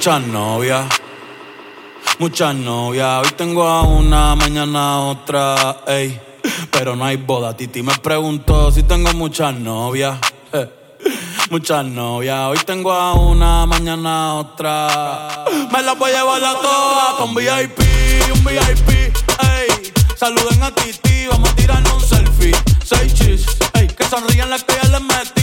muchas novias. Muchas novias. Hoy tengo a una, mañana otra. Ey, pero no hay boda. Titi me preguntó si tengo muchas novias. Muchas novias. Hoy tengo a una, mañana otra. Me las voy a llevar a todas un VIP, un VIP. Ey, saluden a Titi, vamos a tirarnos un selfie. Seis chis, ey, que sonrían las que ya les metí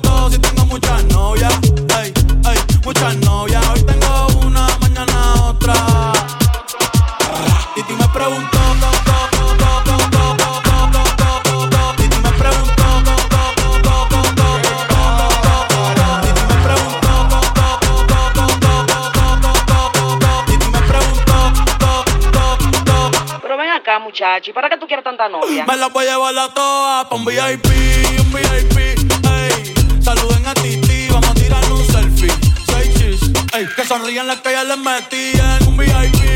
acá, muchacho, ¿y para qué tú quieres tanta novia? Me la voy a llevar a todas pa' un VIP, un VIP, ey. Saluden a Titi, vamos a tirar un selfie. Seis chis, ey. Que sonrían las que ya les metí en un VIP,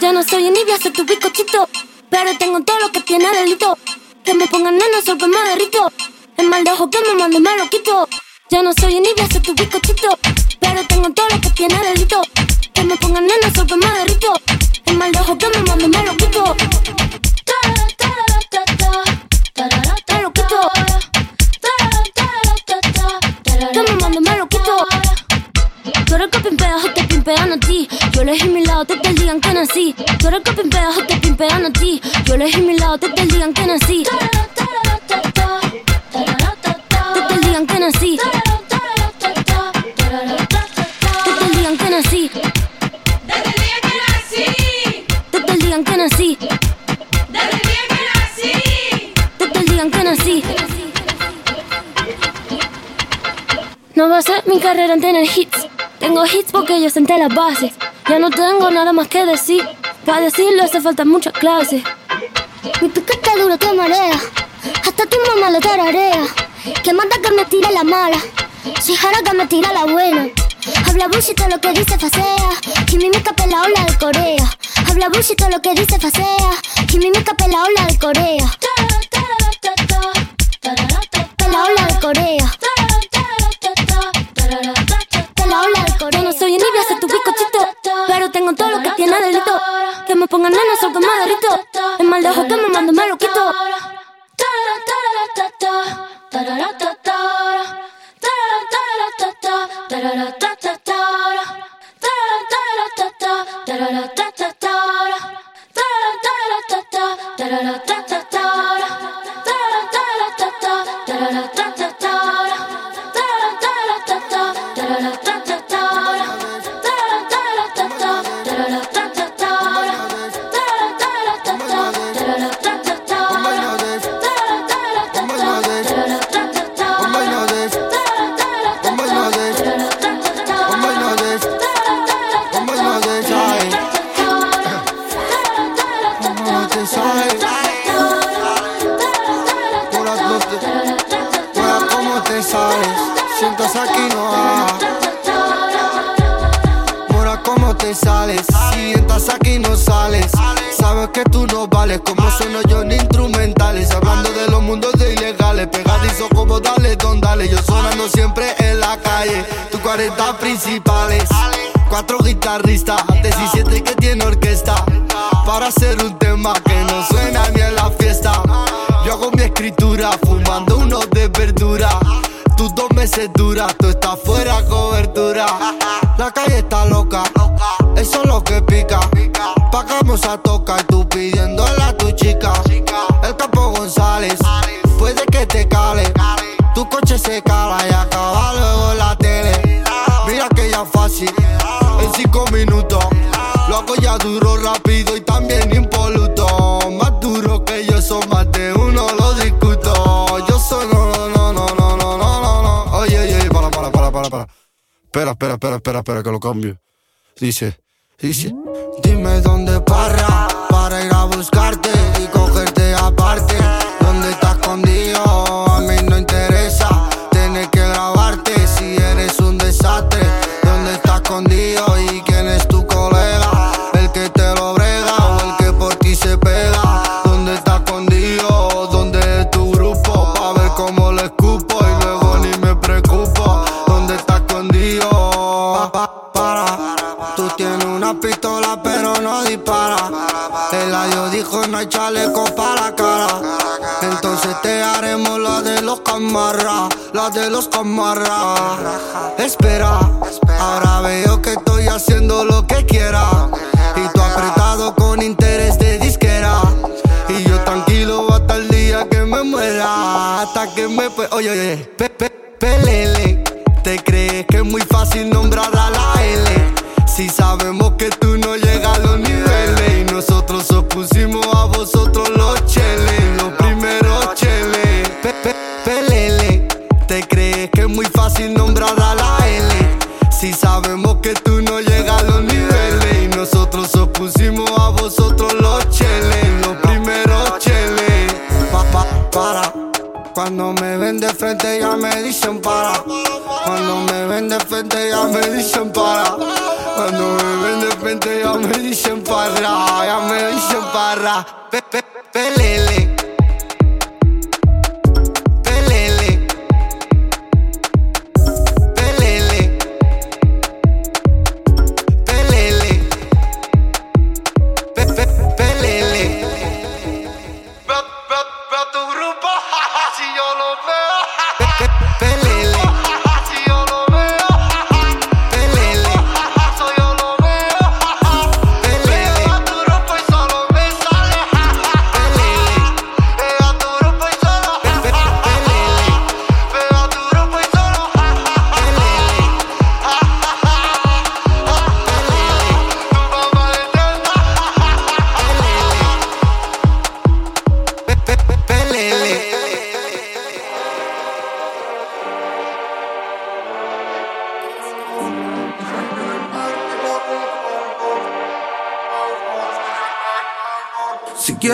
Ya no soy envidia, soy tu bizcochito. Pero tengo todo lo que tiene delito. Que me pongan nena, sol que me derrito. El mal de ojo que me mande me lo quito. Ya no soy envidia, soy tu bizcochito. Pero tengo todo lo que tiene delito. Que me pongan nena, sol que me derrito. El mal de ojo que me mande me lo quito. Yo elegí mi lado, te, te digan que nací. Tú eres que pimpeas o te pimpean a ti. Yo elegí mi lado, te, te digan que nací. Te, te digan que nací. Te, te digan que nací. Te, te digan que nací. Te, te digan que nací. No va a ser mi carrera en tener hits. Tengo hits porque yo senté las bases. Ya no tengo nada más que decir. Para decirlo hace falta mucha clase. Mi piquete duro te marea. Hasta tu mamá lo tararea. Que manda que me tire la mala. Si jara que me tira la buena. Habla bullshit lo que dice facea. Y mi mica la ola de Corea. Habla bullshit lo que dice facea. Y mi mica la ola de Corea. La ola de Corea. Tengo todo lo que tiene delito. Que me pongan nena, soy como. Es mal dejo que me mando, me lo quito. ¿Cómo Sabes que tú no vales. Como sueno yo en instrumentales. Hablando de los mundos de ilegales. Pegadizo como dale, don dale. Yo sonando siempre en la calle. Tu 40 principales. Cuatro guitarristas. 17 que tiene orquesta. Para hacer un tema que no suena ni en la fiesta. Yo hago mi escritura fumando unos de verdura. Tus dos meses duras, tú estás fuera cobertura. La calle está loca, eso es lo que pica. Pagamos a tocar, Espera, espera, espera, espera, espera, que lo cambio. Dice, dice. Dime dónde parra para ir a buscarte y cogerte aparte. ¿Dónde estás escondido? A mí no interesa tener que grabarte si eres un desastre. ¿Dónde estás escondido chaleco para la cara. Entonces te haremos la de los camarras, la de los camarras. Espera, ahora veo que estoy haciendo lo que quiera. Y tú apretado con interés de disquera. Y yo tranquilo hasta el día que me muera. Hasta que me. pe- Oye, oye, pe, pe, pelele. ¿Te crees que es muy fácil nombrar a la L? Si sabemos que tú no llegas a los niveles. Y nosotros os vosotros los cheles. Los primeros cheles. Pe, pe, pelele. ¿Te crees que es muy fácil nombrar a la L? Si sabemos que tú no llegas a los niveles. Y nosotros os pusimos a vosotros los cheles. Los primeros cheles. Pa, pa, para. Cuando me ven de frente ya me dicen para. Cuando me ven de frente ya me dicen para. inte jag mysen para, jag mysen para. Be, be.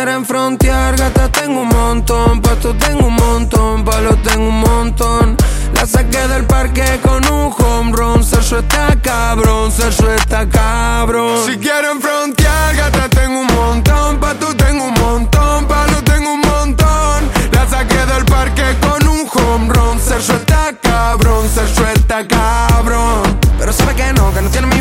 Quieren frontear, gata tengo un montón. Pasto tengo un montón, palo tengo un montón. La saqué del parque con un home run. Sergio está cabrón, Sergio está cabrón. Si quieren frontear, gata tengo un montón. Pasto tengo un montón, palo tengo un montón. La saqué del parque con un home run. Sergio está cabrón, Sergio está cabrón. Pero sabe que no, que no tiene mi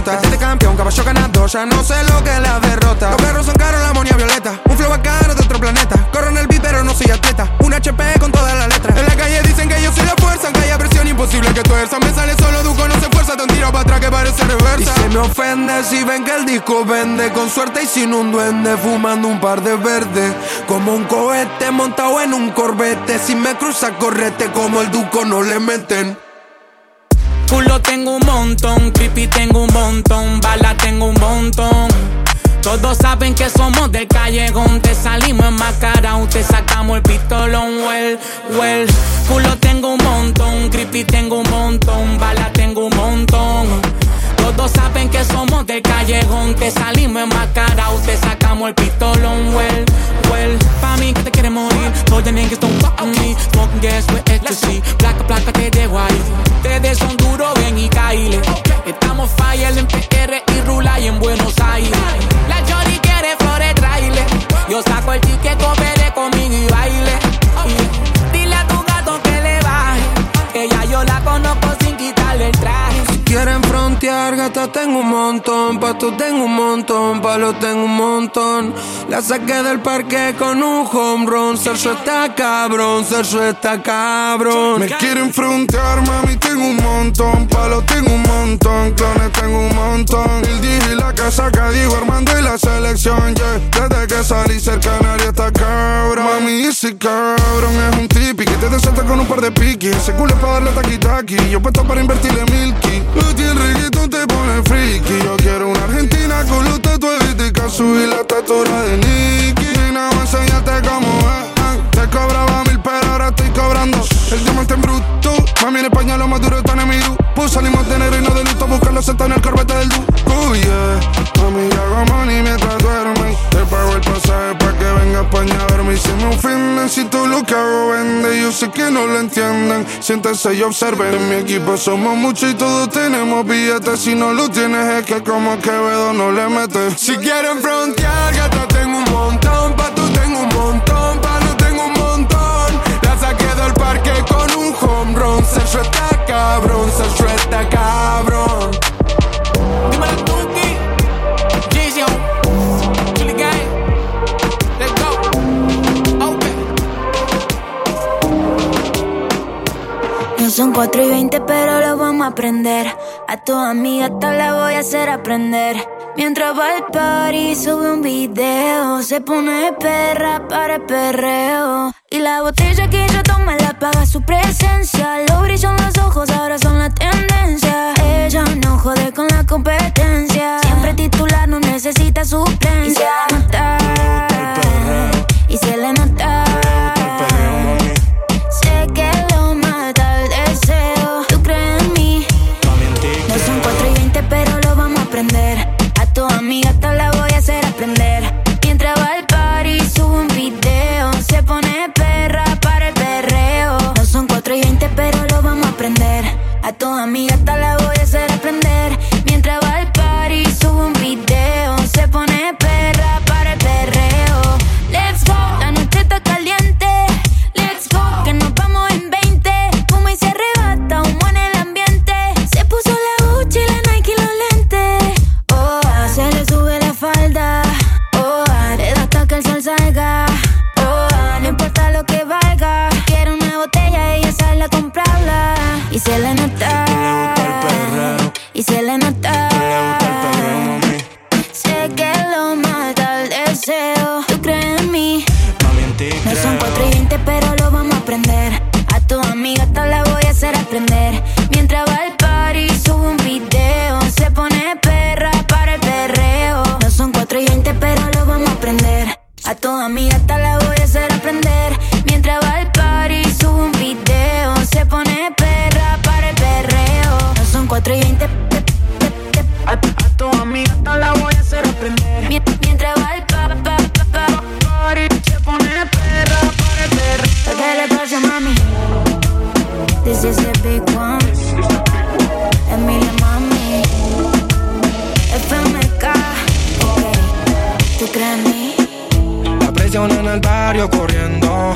nota Este campeón, caballo ganador Ya no sé lo que es la derrota. Los perros son caros, la amonía violeta. Un flow bacano de otro planeta. Corro en el beat, pero no soy atleta. Un HP con todas las letras En la calle dicen que yo soy la fuerza Aunque haya presión imposible que tuerza. Me sale solo Duco, no se fuerza Te tiro para atrás que parece Y reversa se me ofende si ven que el disco vende Con suerte y sin un duende Fumando un par de verdes Como un cohete montado en un corbete. Si me cruza correte Como el Duco no le meten Culo tengo un montón, creepy tengo un montón, bala tengo un montón. Todos saben que somos del callejón, te salimos enmascarados, te sacamos el pistolón, well, well. Culo tengo un montón, creepy tengo un montón, bala tengo un montón. Todos saben que somos del callejón, te salimos enmascarados, te sacamos el pistolón, well, well. Pa' mí que te quieres morir, todos the niggas don't fuck with me. Smoking gas with ecstasy, placa, placa te dejo ahí. Ustedes son duros, ven y caile. Estamos fire en PR y Rula y en Buenos Aires. Tengo un montón, pasto tengo un montón, palo tengo un montón. La saqué del parque con un home run. Sergio está cabrón, Sergio está cabrón. Me quieren frontear, mami, tengo un montón. Palo tengo un montón, clones tengo un montón. El DJ la casa que digo, Armando y la selección, yeah. Desde que salí cerca nadie está cabrón. Mami, ese cabrón es un tipi que te desata con un par de piquis. Ese culo es para darle taqui-taqui. Yo puesto para invertirle milky. El reggaetón te pone friki. Yo quiero una argentina con los tatuajes y subir la estatura de Nicky. Más enseñarte cómo es. eh. Te cobraba mil, pero ahora estoy cobrando. El diamante en bruto. Mami en España lo más duro está en mi Pues salimos de negro y no de luto. Buscando sentado en el corbete del du. Oh yeah. Mami, hago money mientras duermes. Te pago el pasaje para que venga a España a verme. Y se me ofenden si tú lo que hago vende. Yo sé que no lo entienden. Siéntense y observen. En mi equipo somos muchos y todos tenemos billetes. Si no lo tienes es que como Quevedo no le metes. Si quieren frontear, gata tengo un montón. Pa' son 4 y 20, pero lo vamos a aprender. A tu amiga te la voy a hacer aprender. Mientras va al party, sube un video. Se pone perra para el perreo. Y la botella que ella toma la paga su presencia. Lo brillan los ojos, ahora son la tendencia. Ella no jode con la competencia. Siempre titular, no necesita suplencia. Y se le nota. Y se le nota. A tu amiga te barrio corriendo.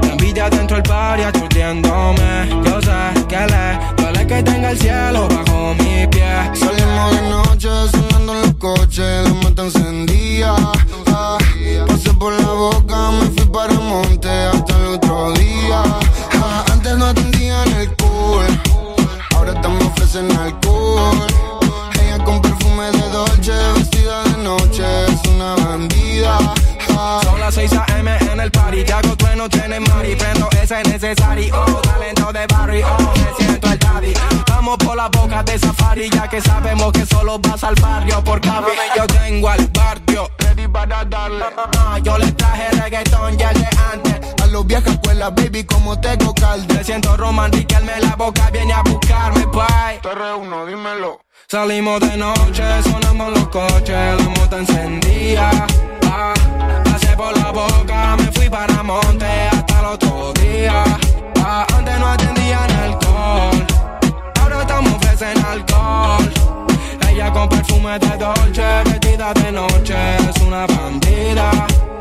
La envidia dentro del barrio aturdiéndome. Yo sé que le duele que tenga el cielo bajo mi pie. Salimos de noche sonando en los coches, la mata encendía. Trueno, tienes mari. Prendo ese necesario. Oh, talento de barrio. Oh, me siento el daddy. Vamos por la boca de safari. Ya que sabemos que solo vas al barrio por cabi. Yo tengo al barrio. Ready para darle. Ah, yo le traje reggaetón ya de antes. a los viejas escuelas, baby, como tengo calde. Me siento romántico, la boca viene a buscarme, bye. Te reúno, dímelo. Salimos de noche, sonamos los coches, la moto encendía. Ah, por la boca, me fui para monte hasta el otro día. Ah, antes no atendían alcohol, ahora estamos ofrecen alcohol. Ella con perfume de Dolce, vestida de noche, es una bandida.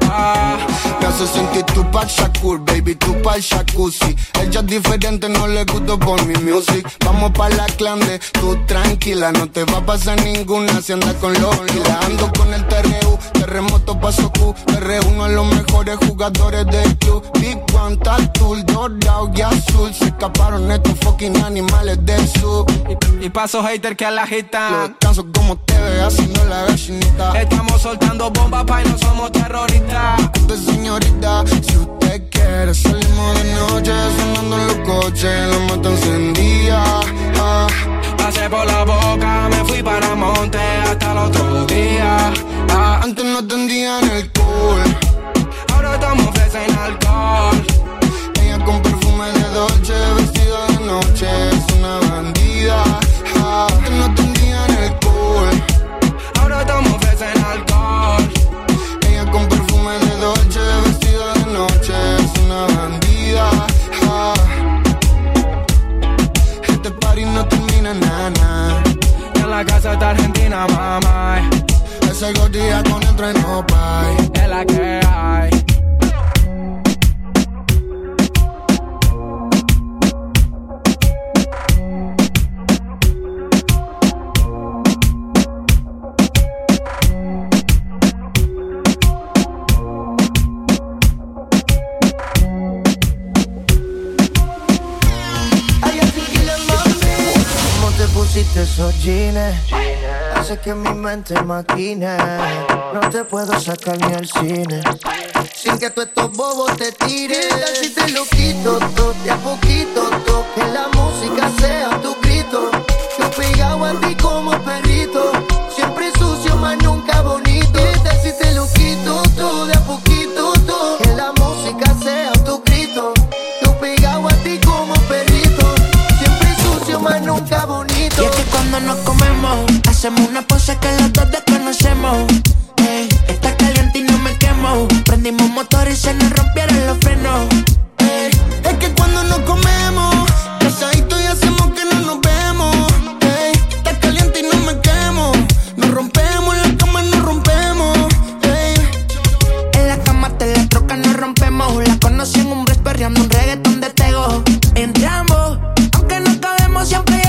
Ah, Me hace sentir tu pa'l Shakur, baby, tu pa'l jacuzzi. Ella es diferente, no le gusto por mi music. Vamos pa' la clande, tú tranquila, no te va a pasar ninguna si andas con los La ando con el TRU, terremoto paso Q. Me reúno a los mejores jugadores del club. Big One, Tatul, dorado y azul. Se escaparon estos fucking animales del sur. y paso hater que a la Los gitana. descanso como te ve haciendo la gallinita. Estamos soltando bombas, pa' y no somos terroristas. De señorita. Si usted quiere, salimos de noche, sonando en los coches, la mata encendía. Ah, Pasé por la boca, me fui para monte hasta el otro día. Ah, antes no atendían el cool, ahora estamos ofrecen alcohol. ella con perfume de Dolce, La casa de Argentina, mamá. Ese gordilla con el tren no pay. Es la que hay. ¿Cómo te pusiste esos jeans? Hace que mi mente maquine. No te puedo sacar ni al cine. Sin que tú estos bobos te tiren. ¿Qué tal si te lo quito todo de a poquito? todo? Que la música sea tu grito. Yo pegado a ti como perrito. Siempre sucio, más nunca bonito. ¿Qué tal si te lo quito todo de a poquito? todo? Cuando nos comemos, hacemos una pose que los dos desconocemos. Ey, está caliente y no me quemo. Prendimos motor y se nos rompieron los frenos. Ey, es que cuando nos comemos, casadito y hacemos que no nos vemos. Ey, está caliente y no me quemo. Nos rompemos, en la cama nos rompemos. En la cama te la troca, nos rompemos. La conocí en un break perreando un reggaetón de tego. Entramos, aunque no cabemos siempre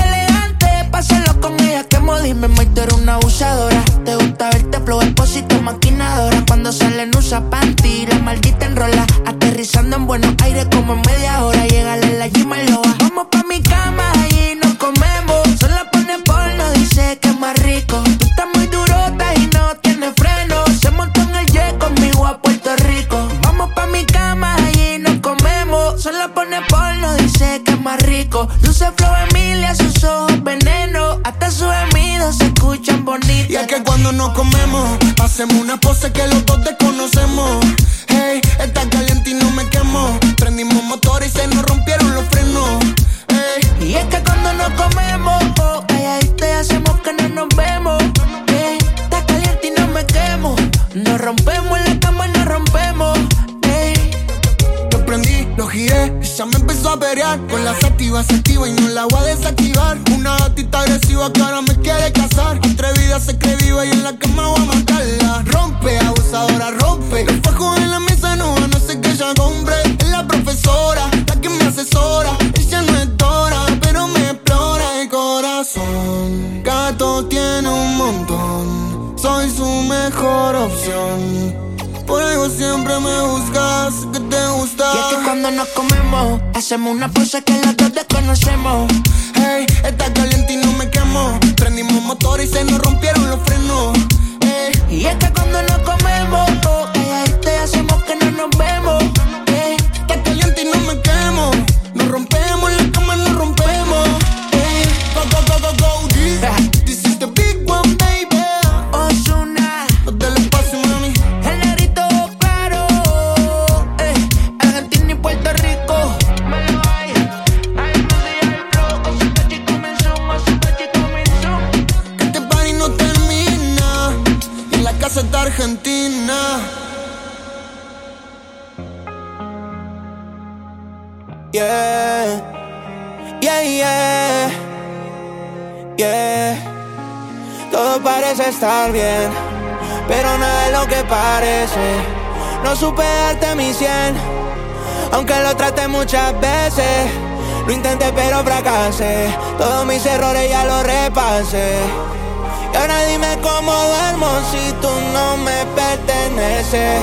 dime, May, tú eres una abusadora. Te gusta verte flow, expósito, maquinadora. Cuando salen usa panty, la maldita enrola. Aterrizando en buenos aires como en media hora. Llegale la Gima Loa. Vamos pa' mi cama y nos comemos. Solo pone porno, dice que es más rico. Tú estás muy durota y no tienes freno. Se montó en el jet conmigo a Puerto Rico. Vamos pa' mi cama y nos comemos. Solo pone porno, dice que es más rico. Luce flow Emilia, sus ojos y es que cuando nos comemos, hacemos una pose que los dos desconocemos. Con la sativa se activa y no la voy a desactivar. Una gatita agresiva que ahora me quiere casar. Atrevida se cree viva y en la cama voy a matarla. Rompe, abusadora, rompe. El fajo en la mesa no, a no sé que ella compre. Es la profesora, la que me asesora. Ella no es Dora, pero me explora el corazón. Gato tiene un montón. Soy su mejor opción. Por algo siempre me buscas, que te gusta. Y es que cuando nos comemos, hacemos una pose que los dos desconocemos. Hey, está caliente y no me quemo. Prendimos motor y se nos rompieron los frenos. Hey. Y es que cuando nos comemos, parece. No supe darte mi cien, aunque lo traté muchas veces. Lo intenté pero fracasé, todos mis errores ya los repasé. Y ahora dime cómo duermo si tú no me perteneces.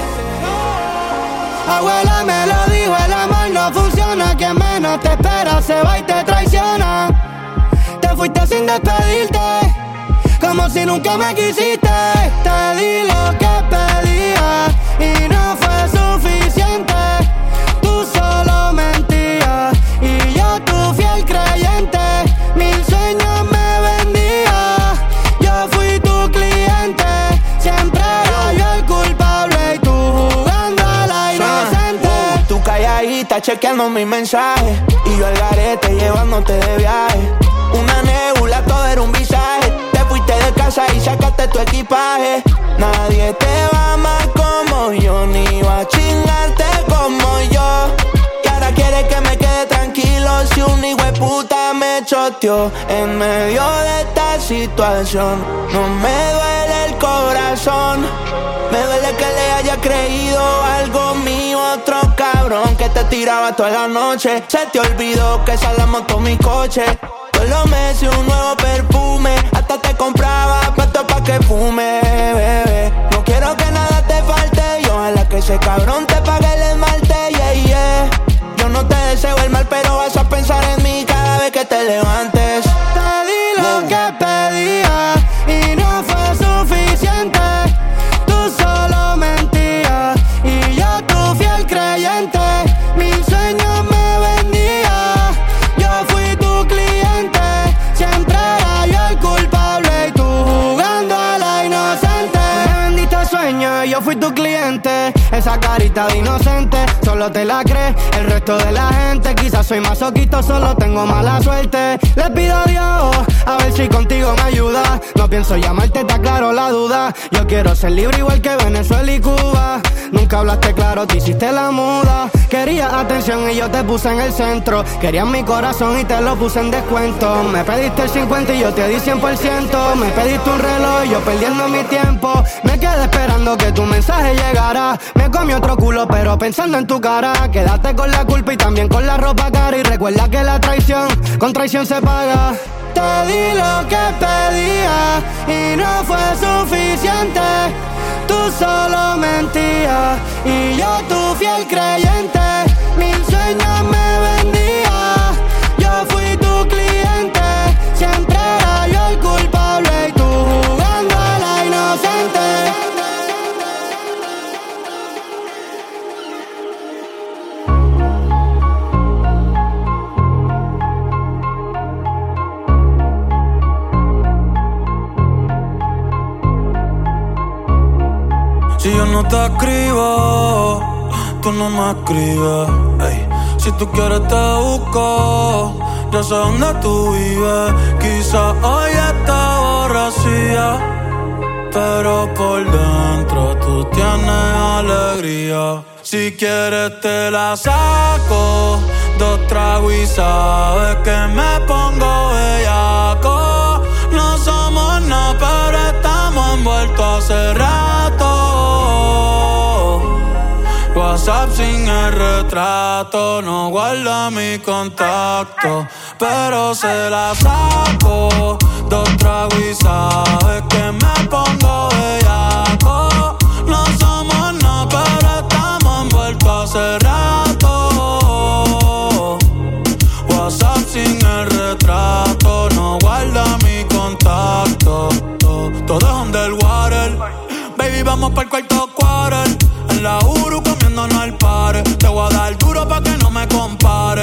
Abuela me lo dijo, el amor no funciona. Quien menos te espera se va y te traiciona. Te fuiste sin despedirte, como si nunca me quisiste. Te di lo que pedía chequeando mis mensajes Y yo al garete llevándote de viaje. Una nebula, todo era un visaje. Te fuiste de casa y sacaste tu equipaje. Nadie te va a amar yo Ni va a chingarte como yo Y ahora quieres que me quede tranquilo Si un hijo de puta me choteó En medio de esta situación No me duele el corazón me duele que le haya creído algo mío, otro cabrón que te tiraba toda la noche. Se te olvidó que esa la montó mi coche. Todos los meses un nuevo perfume, hasta te compraba pato pa' que fume, bebé. No quiero que nada te falte, y ojalá que ese cabrón te pague el esmalte, yeah, yeah. Yo no te deseo el mal, pero vas a pensar en mí cada vez que te levantes. Carita de inocente, solo te la crees. El resto de la gente, quizás soy masoquista, solo tengo mala suerte. Le pido a Dios, a ver si contigo me ayuda. No pienso llamarte, está claro la duda. Yo quiero ser libre igual que Venezuela y Cuba. Nunca hablaste claro, te hiciste la muda. Querías atención y yo te puse en el centro. Querías mi corazón y te lo puse en descuento. Me pediste el 50 y yo te di 100%. Me pediste un reloj y yo perdiendo mi tiempo. Me quedé esperando que tu mensaje llegara. Comí otro culo, pero pensando en tu cara. Quédate con la culpa y también con la ropa cara. Y recuerda que la traición, con traición se paga. Te di lo que pedía y no fue suficiente. Tú solo mentías y yo tu fiel creyente. Si yo no te escribo, tú no me escribes. Si tú quieres te busco, ya sé dónde tú vives. Quizá hoy está borracía, pero por dentro tú tienes alegría. Si quieres te la saco, dos tragos y sabes que me pongo bellaco. No somos nada, pero estamos envueltos hace rato. WhatsApp sin el retrato, no guarda mi contacto, pero se la saco. Dos tragos y sabes que me pongo bellaco. No somos nada, pero estamos envueltos hace rato. WhatsApp sin el retrato, no guarda mi contacto. Todo es underwater. Baby, vamos para el cuarto quarter. En la Uru Te voy a dar duro pa' que no me compare.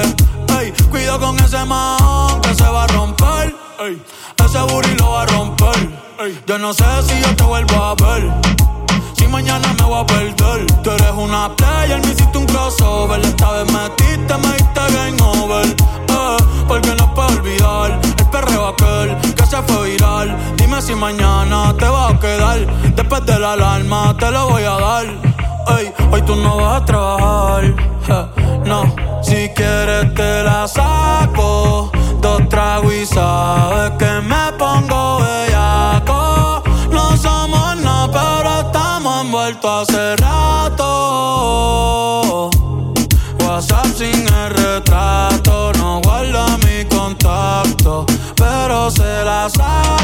Ey, cuido con ese man que se va a romper. Ey, ese booty lo va a romper. Yo no sé si yo te vuelvo a ver. Si mañana me voy a perder. Tú eres una player, me hiciste un crossover. Esta vez metiste, me diste game over. Eh, porque no puedo olvidar el perreo aquel que se fue viral. Dime si mañana te va a quedar. Después de la alarma te lo voy a dar. Ey, hoy tú no vas a trabajar. no, si quieres te la saco. Dos tragos y sabes que me pongo bellaco. No somos nada, pero estamos envueltos hace rato. WhatsApp sin el retrato, no guarda mi contacto, pero se la saco.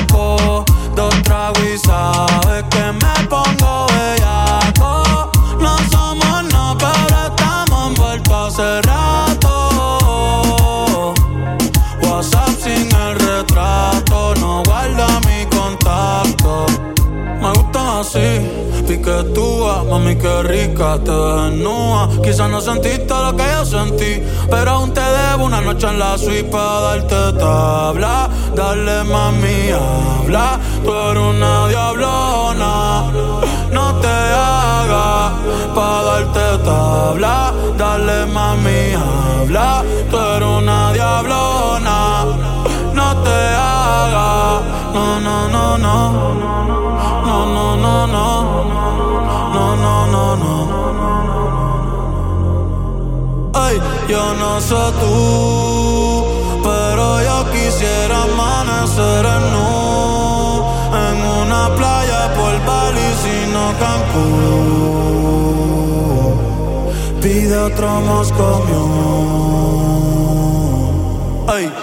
Piquetúa, mami que rica, te desnuda. Quizás no sentiste lo que yo sentí, pero aún te debo una noche en la suite para darte tabla. Dale mami, habla, tú eres una diablona. No te hagas para darte tabla. Dale mami, habla, tú eres una diablona. No te hagas, no, no, no. No, no, no, no. No, yo no soy tú, pero yo quisiera amanecer en nu en una playa por Bali, sino Cancún. Pide otro Moscow. Ay, que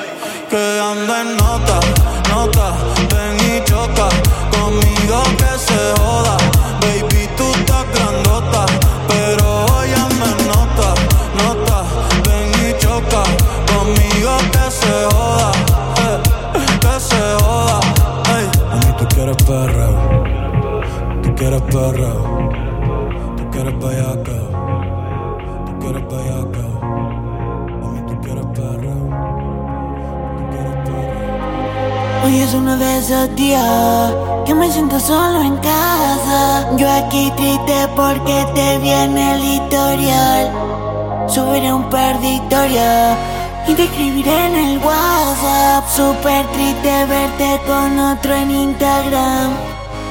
uno de esos días que me siento solo en casa. Yo aquí triste porque te vi en el historial. Subiré un historias y te escribiré en el WhatsApp. Súper triste verte con otro en Instagram.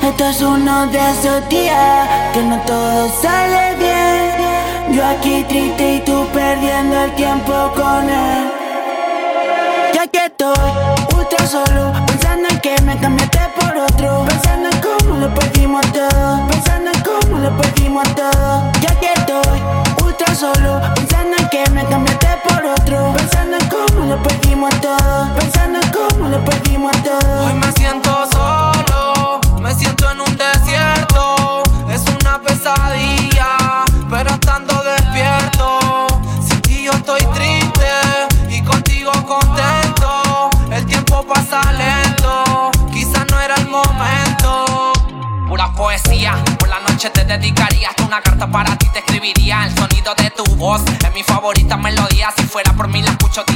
Esto es uno de esos días que no todo sale bien. Yo aquí triste y tú perdiendo el tiempo con él. Ya que estoy ultra solo,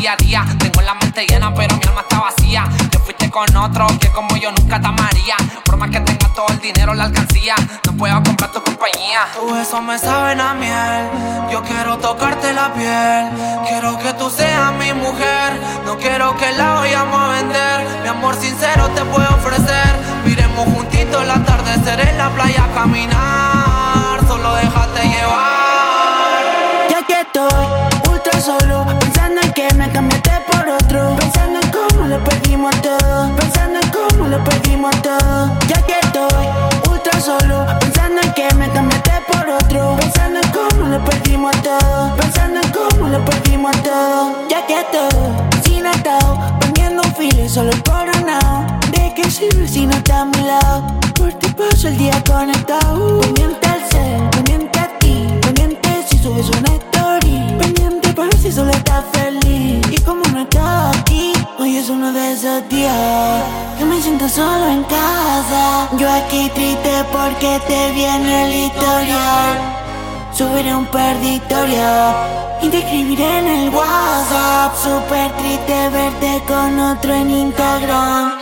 día a día. Tengo la mente llena, pero mi alma está vacía. Te fuiste con otro que como yo nunca te amaría. Por más que tenga todo el dinero, la alcancía. No puedo comprar tu compañía. Tus besos me saben a miel. Yo quiero tocarte la piel. Quiero que tú seas mi mujer. No quiero que la vayamos a vender. Mi amor sincero te puedo ofrecer. Miremos juntitos el atardecer en la playa a caminar. Solo déjate llevar. Ya que estoy ultra solo, Pensando en cómo lo perdimos todo. Ya que estoy ultra solo. Pensando en que me cambiaste por otro. Pensando en cómo lo perdimos todo. Pensando en cómo lo perdimos todo. Ya que estoy sin atado. Poniendo un filo solo por ¿De qué sirve si no está a mi lado? Por ti paso el día conectado. Pendiente al ser, pendiente a ti. Pendiente si subes una solo estás feliz. Y como no estás aquí, hoy es uno de esos días. Que me siento solo en casa. Yo aquí triste porque te viene el historial. Subiré un perditorio y te escribiré en el WhatsApp. Súper triste verte con otro en Instagram.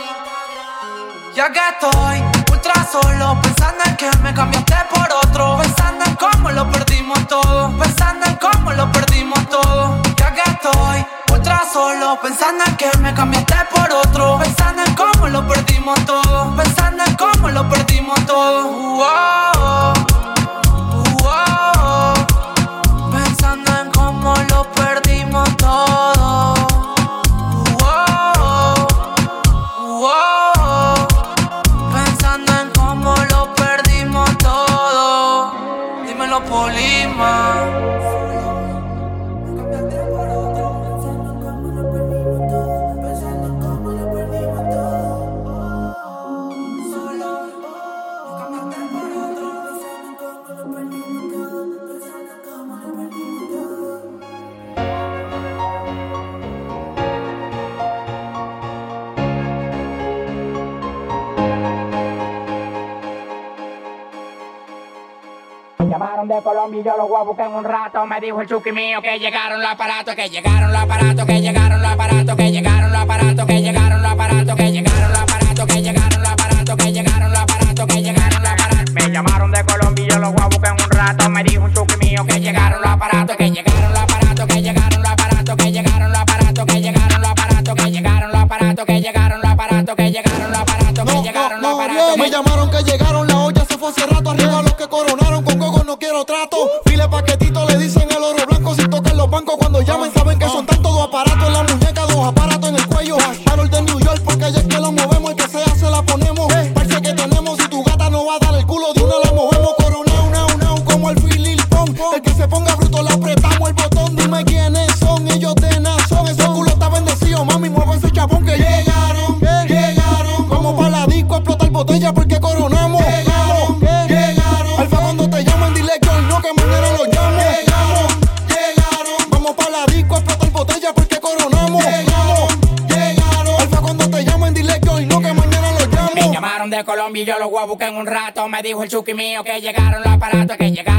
Ya que estoy ultra solo, pensando en que me cambiaste por otro, pensando en cómo lo perdimos todo, pensando en cómo lo perdimos todo. Ya que estoy ultra solo, pensando en que me cambiaste por otro, pensando en cómo lo perdimos todo, pensando en cómo lo perdimos todo. Wow, wow, de Colombia y yo los voy a buscar en un rato. Me dijo el chuki mío que llegaron los aparatos, que llegaron los aparatos, que llegaron los aparatos, que llegaron los aparatos, que llegaron los aparatos, que llegaron los aparatos, que llegaron los aparatos, que llegaron los aparatos, que llegaron los aparatos. Me llamaron de Colombia y yo los voy a buscar en un rato. Me dijo un chuki mío que llegaron los aparatos, que llegaron los aparatos, que llegaron los aparatos, que llegaron los aparatos, que llegaron los aparatos, que llegaron los aparatos, que llegaron los aparatos, que llegaron los aparatos, que llegaron los aparatos. Me llamaron que llegaron, la olla se fue hace rato. Arriba los que coronaron, quiero trato. File paquetito, le dicen voy a buscar en un rato. Me dijo el chuki mío que llegaron los aparatos, que llegaron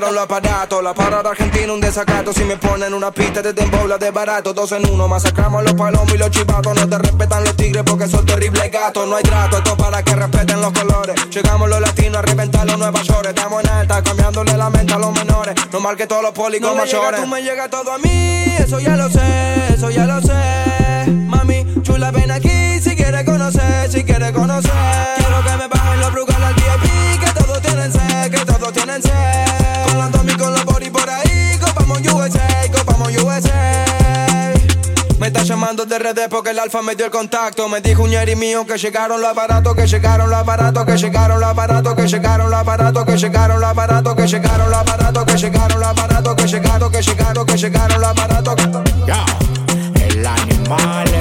Los aparatos. La parada argentina, un desacato. Si me ponen una pista de tembola de barato, dos en uno. Masacramos los palomos y los chivatos. No te respetan los tigres porque son terribles gatos. No hay trato, esto para que respeten los colores. Llegamos los latinos a reventar los Nueva York. Estamos en alta, cambiándole la mente a los menores. No mal que todos los pólicos No me llega, mayores. tú me llega todo a mí, eso ya lo sé, eso ya lo sé. Mami, chula, ven aquí si quieres conocer, si quieres conocer. Quiero que me bajen los brugal al VIP, que todos tienen sed, que todos tienen sed. Llamando de redes porque el alfa me dio el contacto. Me dijo un ñeri mío que llegaron los aparatos, que llegaron los aparatos, que llegaron los aparatos, que llegaron los aparatos, que llegaron los aparatos, que llegaron los aparatos, que llegaron los aparatos, que llegaron, que llegaron, que llegaron los aparatos. Ya, el animal,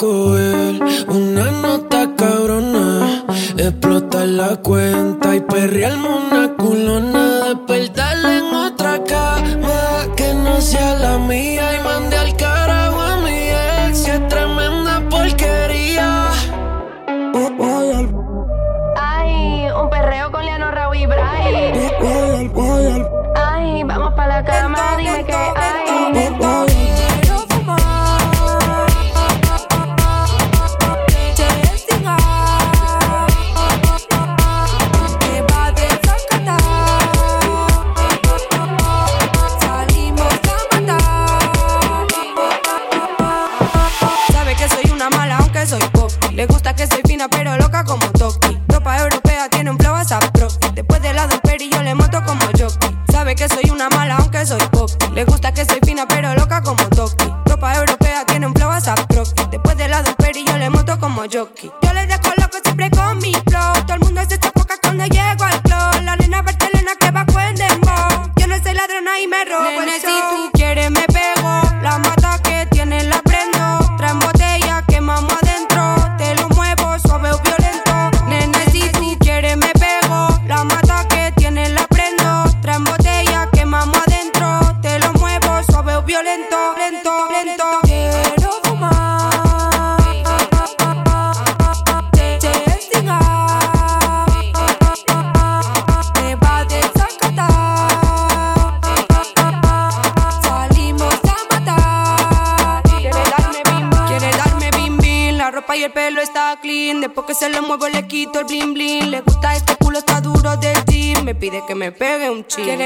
cool.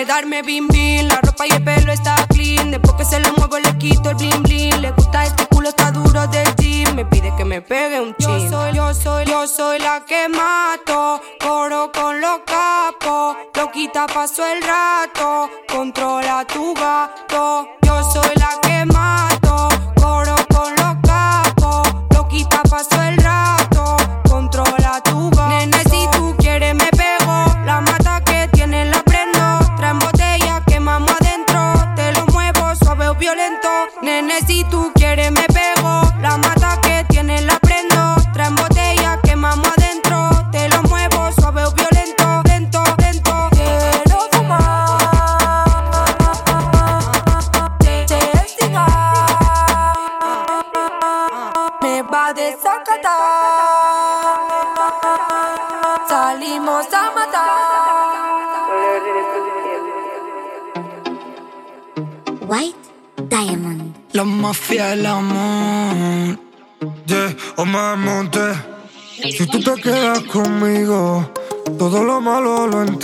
darme bim bim. La ropa y el pelo está clean. Después que se lo muevo le quito el bling bling. Le gusta este culo, está duro de ti. Me pide que me pegue un chin. Yo soy, yo soy, yo soy la que mato. Coro con los capos. Lo quita, paso el rato.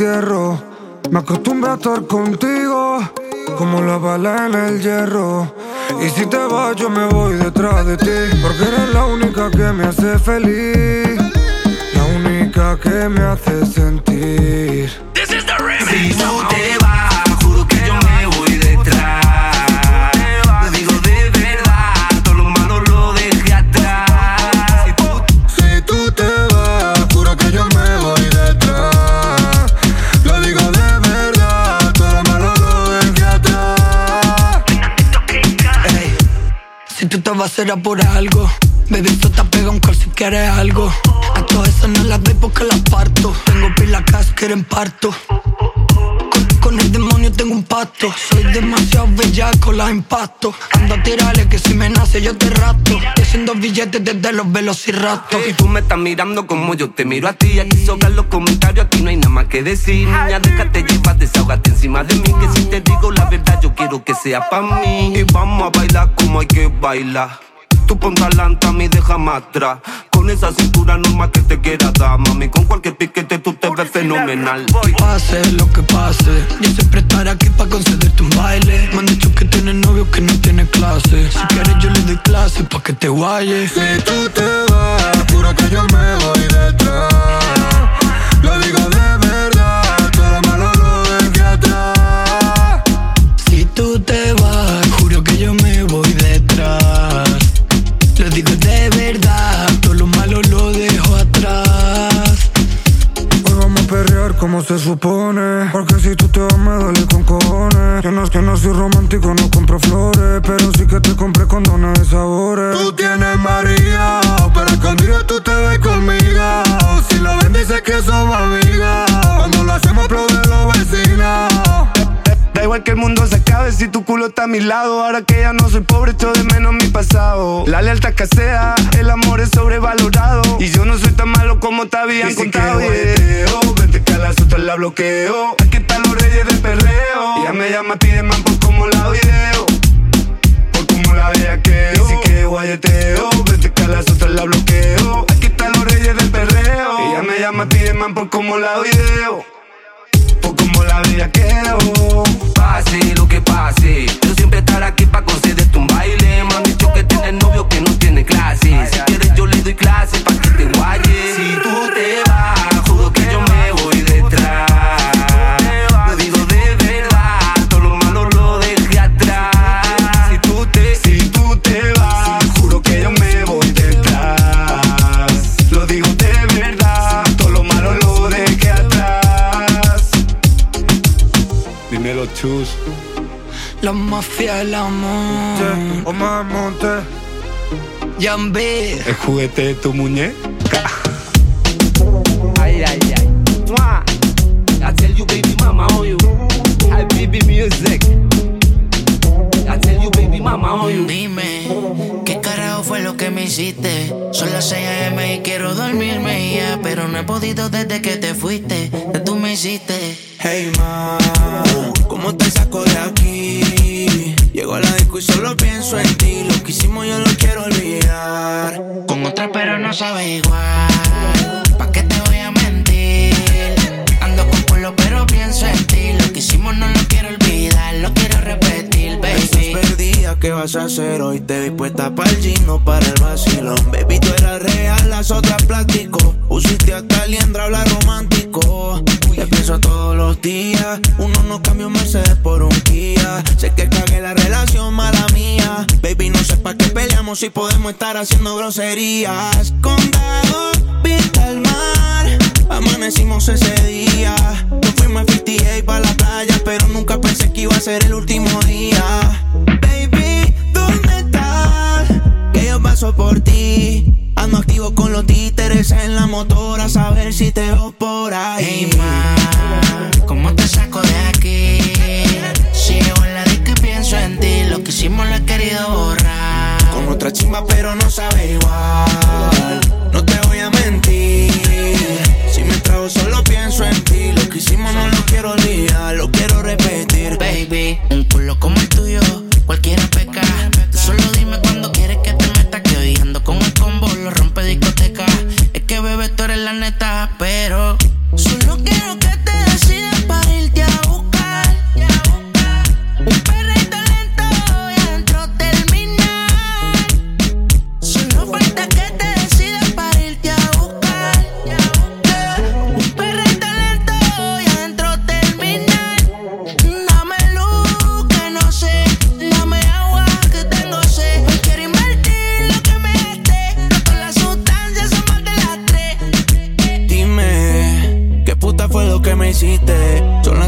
Me acostumbré a estar contigo, como la bala en el hierro. Y si te vas, yo me voy detrás de ti, porque eres la única que me hace feliz, la única que me hace sentir. Será por algo. Baby, esto te pega un call si quieres algo. A todas esas no las doy porque las parto. Tengo pila casa que en parto. Con, con el demonio tengo un pacto. Soy demasiado bellaco, las impacto. Ando a tirarle que si me nace yo te rato billetes desde los velociraptors Y tú me estás mirando como yo te miro a ti. Aquí sobran los comentarios, aquí no hay nada más que decir. Niña, déjate llevar, desahógate encima de mí. Que si te digo la verdad, yo quiero que sea pa' mí. Y vamos a bailar como hay que bailar. Tú ponte adelante a mí, déjame atrás. Con esa cintura normal que te quiera dar, mami. Con cualquier piquete tú te ves fenomenal. Pase lo que pase, yo siempre estaré aquí para concederte un baile. Me han dicho que tienes novio que no tiene clase. Si quieres, yo le doy clase pa' que te guayes. Si tú te vas, juro que yo me voy detrás. Se supone. Porque si tú te vas, me duele con cojones. Que no que no soy romántico, no compro flores. Pero sí que te compré condones de sabores. Tú tienes María, pero escondido tú te ves conmigo. Si lo ven, dices que somos amigas. Cuando lo hacemos, aplaude los vecinos. Da igual que el mundo se acabe si tu culo está a mi lado. Ahora que ya no soy pobre, echo de menos mi pasado. La lealtad escasea, el amor es sobrevalorado. Y yo no soy tan malo como te habían contado. quiero yeah. Vente que a las otras la bloqueo. Aquí están los reyes del perreo. Ella me llama, pide man por como la video. Por como la bellaqueo. Si que guayeteo, vente que a las otras la bloqueo. Aquí están los reyes del perreo. Ella me llama, pide man por como la video. Por como la bellaqueo. Pase lo que pase. Yo siempre estaré aquí para concederte un baile. Me han dicho que tienes novio que no tiene clase. Si quieres, yo le doy clase pa' que te guayes. Si tú te vas, chus. La mafia del amor. Omar Monte. Yambe. El juguete de tu muñeca. Ay, ay, ay. Mwah. I tell you, baby mama, on you. I baby music. I tell you, baby mama, on you. Dime, ¿qué carajo fue lo que me hiciste? Son las 6 a.m. y quiero dormirme ya, pero no he podido desde que te fuiste, que tú me hiciste. Hey ma, ¿cómo te saco de aquí? Llego a la disco y solo pienso en ti. Lo que hicimos yo lo quiero olvidar. Con otra pero no sabe igual. ¿Qué vas a hacer hoy? Te vi puesta para el gino, para el vacilón. Baby, tú eras real, las otras plástico. Usiste hasta liendra, habla romántico. Te pienso todos los días. Uno no cambia un Mercedes por un Kia. Sé que cagué la relación, mala mía. Baby, no sé pa' qué peleamos si podemos estar haciendo groserías. Condado, vista al mar. Amanecimos ese día. Nos fuimos a 58 para la playa, pero nunca pensé que iba a ser el último día. Yo paso por ti. Ando activo con los títeres en la motora, a saber si te veo por ahí. Hey ma, ¿cómo te saco de aquí? Sigo en la disco y pienso en ti. Lo que hicimos lo he querido borrar. Con otra chimba, pero no sabe igual. No te voy a mentir. Si me trago, solo pienso en ti. Lo que hicimos no lo quiero olvidar, lo quiero repetir. Baby, un culo como el tuyo, cualquiera peca. Solo dime cuando quieres que te rompe discoteca. Es que bebé, tú eres la neta, pero solo que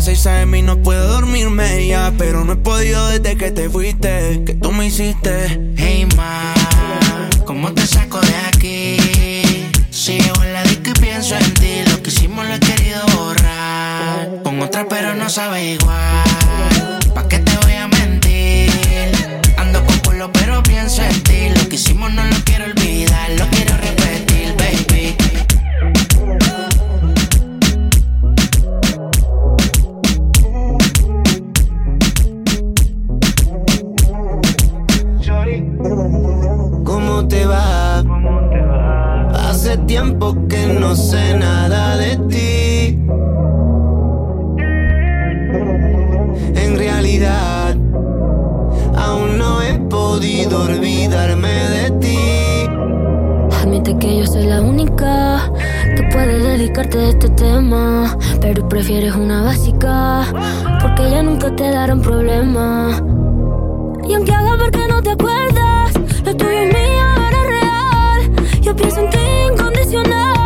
las 6 a.m. y no puedo dormirme ya. Pero no he podido desde que te fuiste. Que tú me hiciste. Hey, ma, ¿cómo te saco de aquí? Si llevo en la disco y pienso en ti. Lo que hicimos lo he querido borrar. Con otra, pero no sabe igual. ¿Pa' qué te voy a mentir? Ando con culo, pero pienso en ti. Lo que hicimos no lo quiero olvidar. Lo quiero ¿Cómo te va? Hace tiempo que no sé nada de ti. En realidad, aún no he podido olvidarme de ti. Admite que yo soy la única que puede dedicarte a este tema. Pero prefieres una básica, porque ya nunca te darán problema. Y aunque haga ver que no te acuerdas, lo tuyo es mío. Yo pienso en ti incondicional.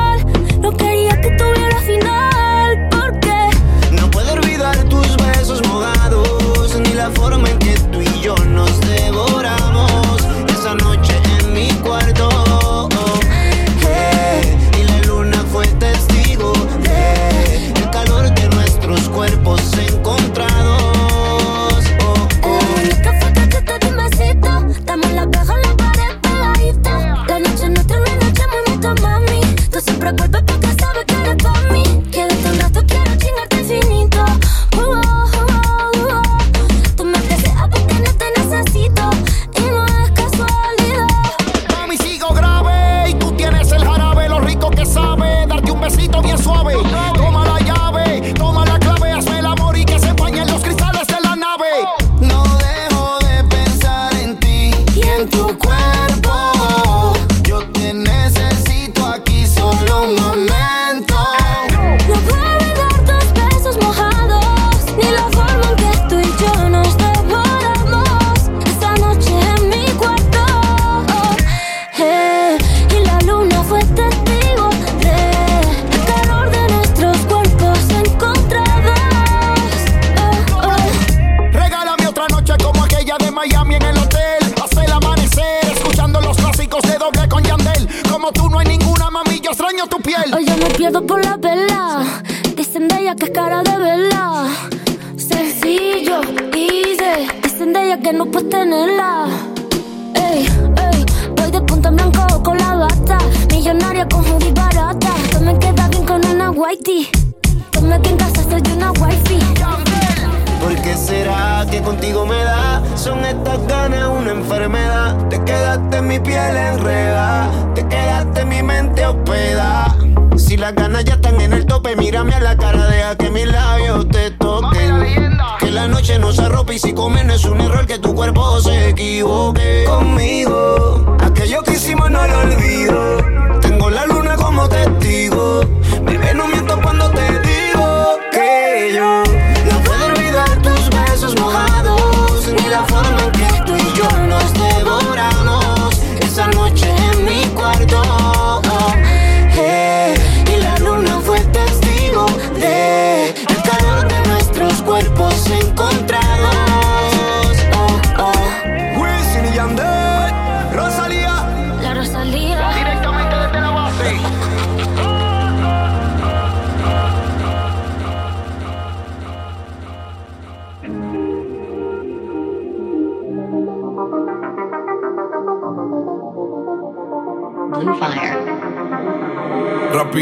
Contigo me da? Son estas ganas una enfermedad. Te quedaste en mi piel enredada. Te quedaste en mi mente hospeda. Si las ganas ya están en el tope, mírame a la cara, deja que mis labios te toquen. Que la noche no se arrope y si comer no es un error que tu cuerpo se equivoque. Conmigo, aquello que hicimos no lo olvido.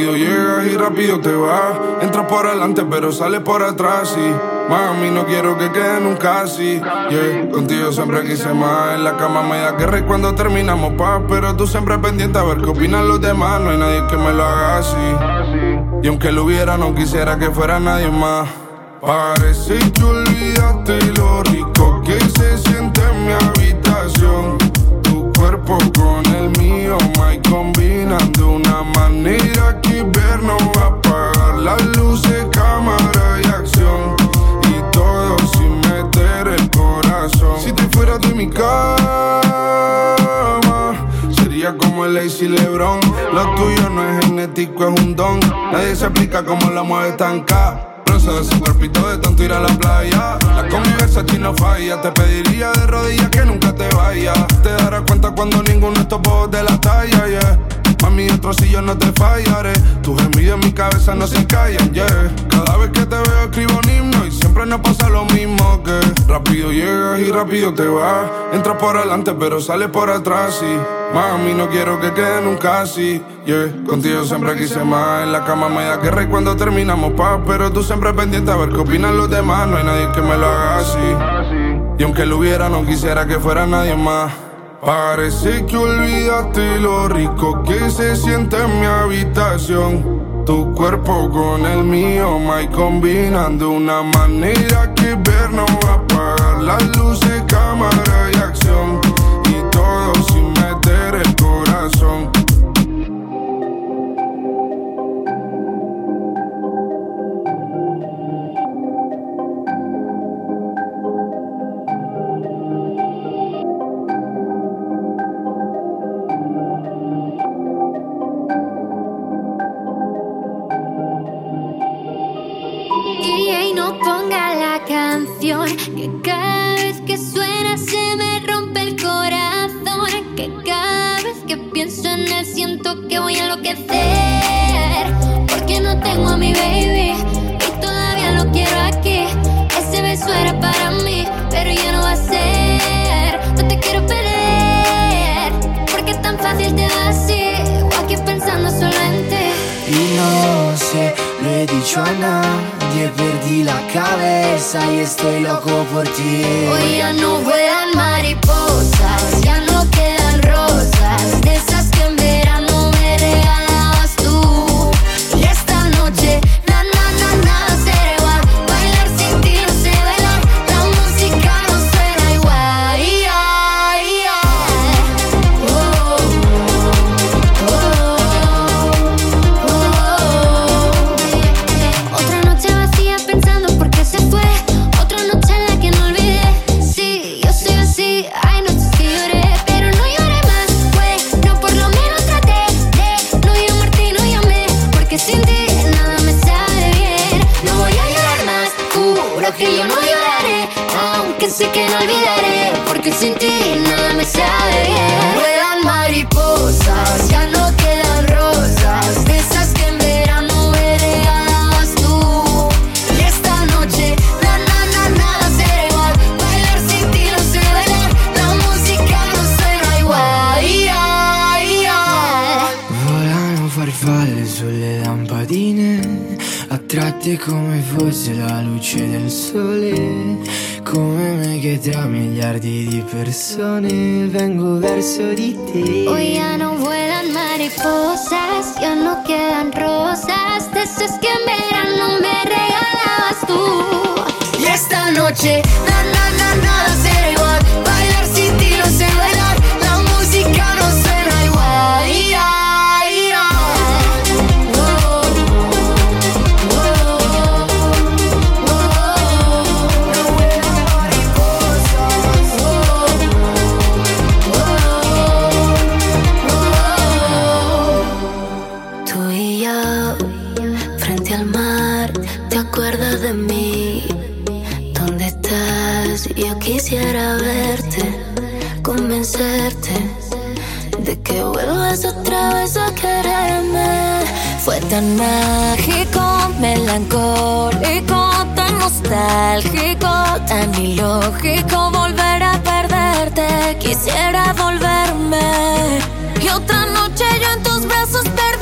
Rápido llegas y rápido te vas. Entras por adelante, pero sales por atrás. Y mami, no quiero que quede nunca así. Yeah, contigo siempre quise más. En la cama me da guerra cuando terminamos paz. Pero tú siempre pendiente a ver qué opinan los demás. No hay nadie que me lo haga así. Y aunque lo hubiera, no quisiera que fuera nadie más. Parece que olvidaste lo rico Lebron. Lo tuyo no es genético, es un don. Nadie se explica cómo la mueves tan cabrón. cosas. Su cuerpito de tanto ir a la playa. La convivencia aquí no falla. Te pediría de rodillas que nunca te vayas. Te darás cuenta cuando ninguno de estos de la talla, yeah. Mami, otro si yo no te fallaré. Tus gemidos en mi cabeza no se callan, yeah. Cada vez que te veo escribo un himno y siempre nos pasa lo mismo que rápido llegas y rápido te vas. Entras por adelante pero sales por atrás y mami no quiero que quede nunca así, yeah. Contigo siempre quise más. En la cama me da guerra y cuando terminamos paz, pero tú siempre pendiente a ver qué opinan los demás. No hay nadie que me lo haga así. Y aunque lo hubiera no quisiera que fuera nadie más. Parece que olvidaste lo rico que se siente en mi habitación. Tu cuerpo con el mío, my combinando una manera que ver no va a apagar las luces, cámara y acción. Corazón. Que voy a enloquecer. Porque no tengo a mi baby y todavía lo quiero aquí. Ese beso era para mí, pero ya no va a ser. No te quiero perder, porque es tan fácil te va así. O aquí pensando solo en ti. Y no sé, lo he dicho a nadie, perdí la cabeza y estoy loco por ti. Hoy ya no vuelan mariposas, sole. Come me che tra miliardi di persone vengo verso di te. Hoy ya no vuelan mariposas, ya no quedan rosas, de esas que en verano me regalabas tú. Y esta noche, na na na nada será quisiera verte, convencerte de que vuelvas otra vez a quererme. Fue tan mágico, melancólico, tan nostálgico, tan ilógico volver a perderte. Quisiera volverme y otra noche yo en tus brazos perderme.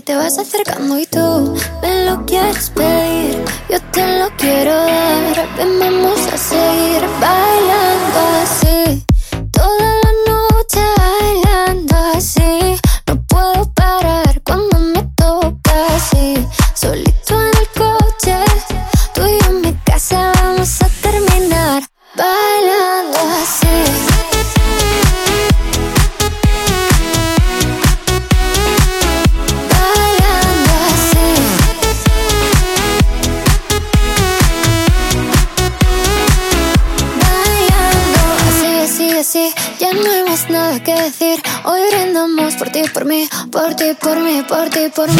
Siento más si te vas acercando y por ti, por.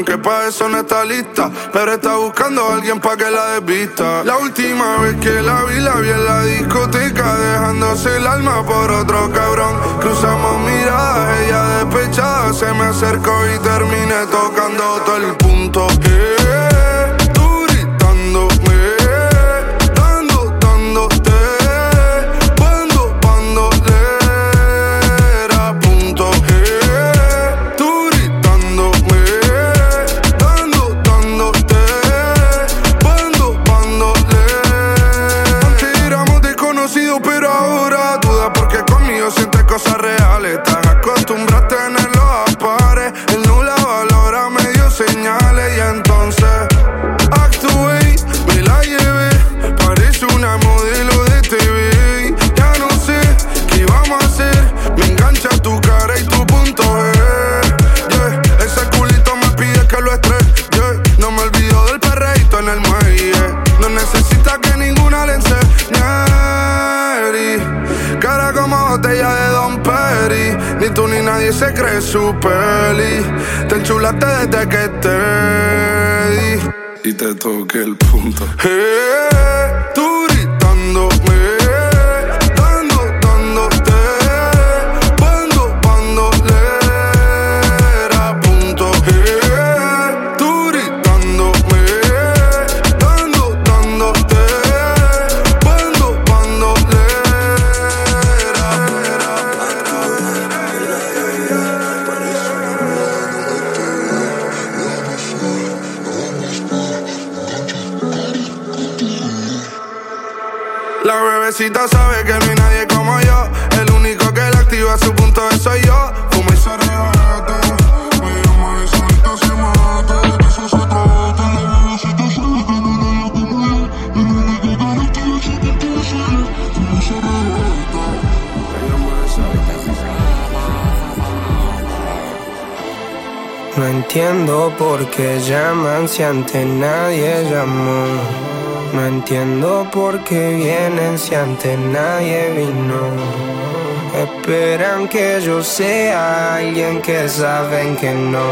Que pa' eso no está lista. Pero está buscando a alguien pa' que la desvista. La última vez que la vi, la vi en la discoteca. Dejándose el alma por otro cabrón. Cruzamos miradas, ella despechada. Se me acercó y terminé tocando si antes nadie llamó. No entiendo por qué vienen si antes nadie vino. Esperan que yo sea alguien que saben que no,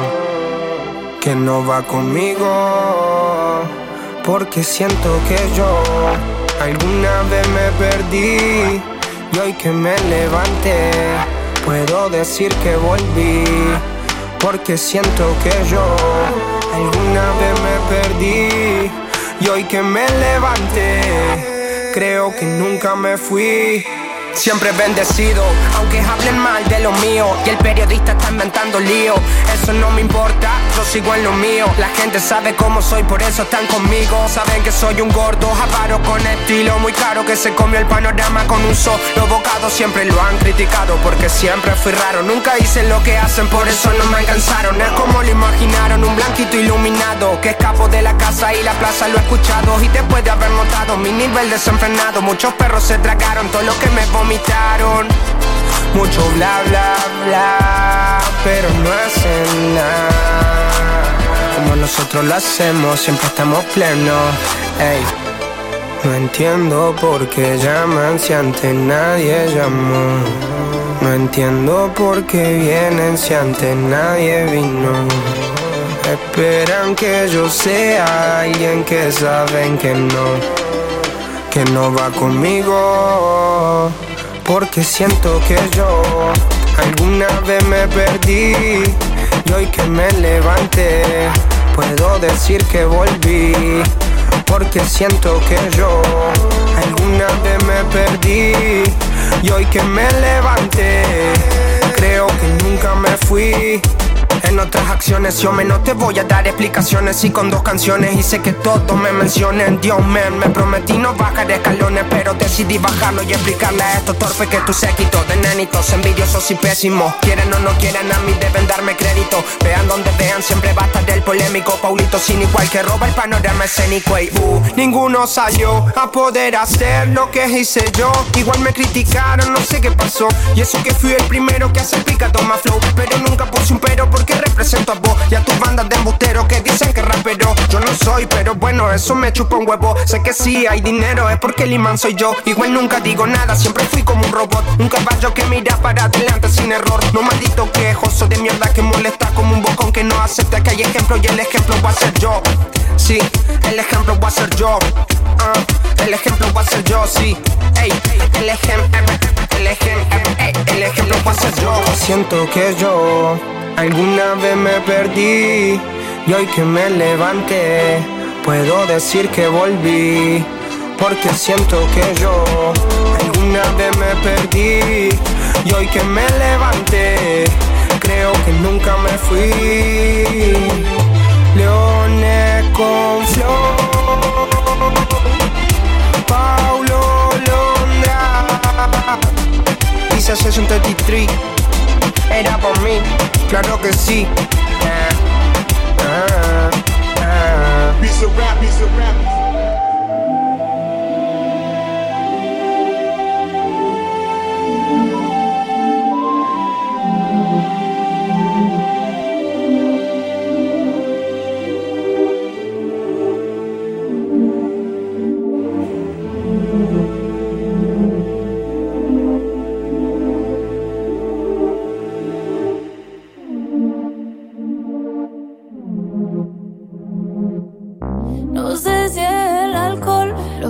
que no va conmigo. Porque siento que yo alguna vez me perdí y hoy que me levanté puedo decir que volví. Porque siento que yo alguna vez me perdí y hoy que me levanté creo que nunca me fui. Siempre bendecido, aunque hablen mal de lo mío Y el periodista está inventando lío Eso no me importa, sigo en lo mío. La gente sabe cómo soy, por eso están conmigo. Saben que soy un gordo, avaro con estilo Muy caro que se comió el panorama con un solo bocado. Siempre lo han criticado porque siempre fui raro. Nunca hice lo que hacen, por eso no me alcanzaron. Es como lo imaginaron, un blanquito iluminado Que escapo de la casa y la plaza lo he escuchado. Y después de haber notado mi nivel desenfrenado Muchos perros se tragaron todo lo que me vomitaron Mucho bla bla bla, pero no hacen nada. Como nosotros lo hacemos, siempre estamos plenos. Ey. No entiendo por qué llaman si antes nadie llamó. No entiendo por qué vienen si antes nadie vino. Esperan que yo sea alguien que saben que no, que no va conmigo. Porque siento que yo alguna vez me perdí y hoy que me levanté puedo decir que volví. Porque siento que yo alguna vez me perdí y hoy que me levanté creo que nunca me fui. En otras acciones yo me no te voy a dar explicaciones. Y con dos canciones hice que todos me mencionen. Dios man, me prometí no bajar escalones Pero decidí bajarlo y explicarle a estos torpes que tú séquito De nenitos envidiosos y pésimos. Quieren o no quieren a mí deben darme crédito. Vean donde vean siempre va a estar el polémico. Paulito sin igual que roba el panorama escénico. Y uh, ninguno salió a poder hacer lo que hice yo. Igual me criticaron, no sé qué pasó. Y eso que fui el primero que hace pica toma flow. Pero nunca puse un pero porque que represento a vos y a tus bandas de embusteros que dicen que rapero yo no soy, pero bueno, eso me chupa un huevo. Sé que sí hay dinero, es porque el imán soy yo. Igual nunca digo nada, siempre fui como un robot. Un caballo que mira para adelante sin error. No maldito quejoso de mierda que molesta como un bocón que no acepta que hay ejemplo y el ejemplo va a ser yo. Sí, el ejemplo va a ser yo. Ah, el ejemplo va a ser yo, sí. Ey, el ejemplo, el ejemplo, el ejemplo va a ser yo. Siento que yo alguna vez me perdí y hoy que me levanté puedo decir que volví. Porque siento que yo alguna vez me perdí y hoy que me levanté creo que nunca me fui. Leones con flor, Paulo Londra, Session 33, era por mí, claro que sí. Ah, ah, ah.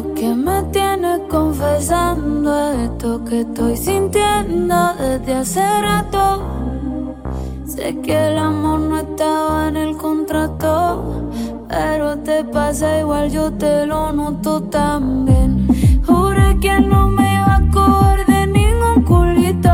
Lo que me tiene confesando esto que estoy sintiendo desde hace rato. Sé que el amor no estaba en el contrato, pero te pasa igual, yo te lo noto también. Juré que no me iba a coger de ningún culito,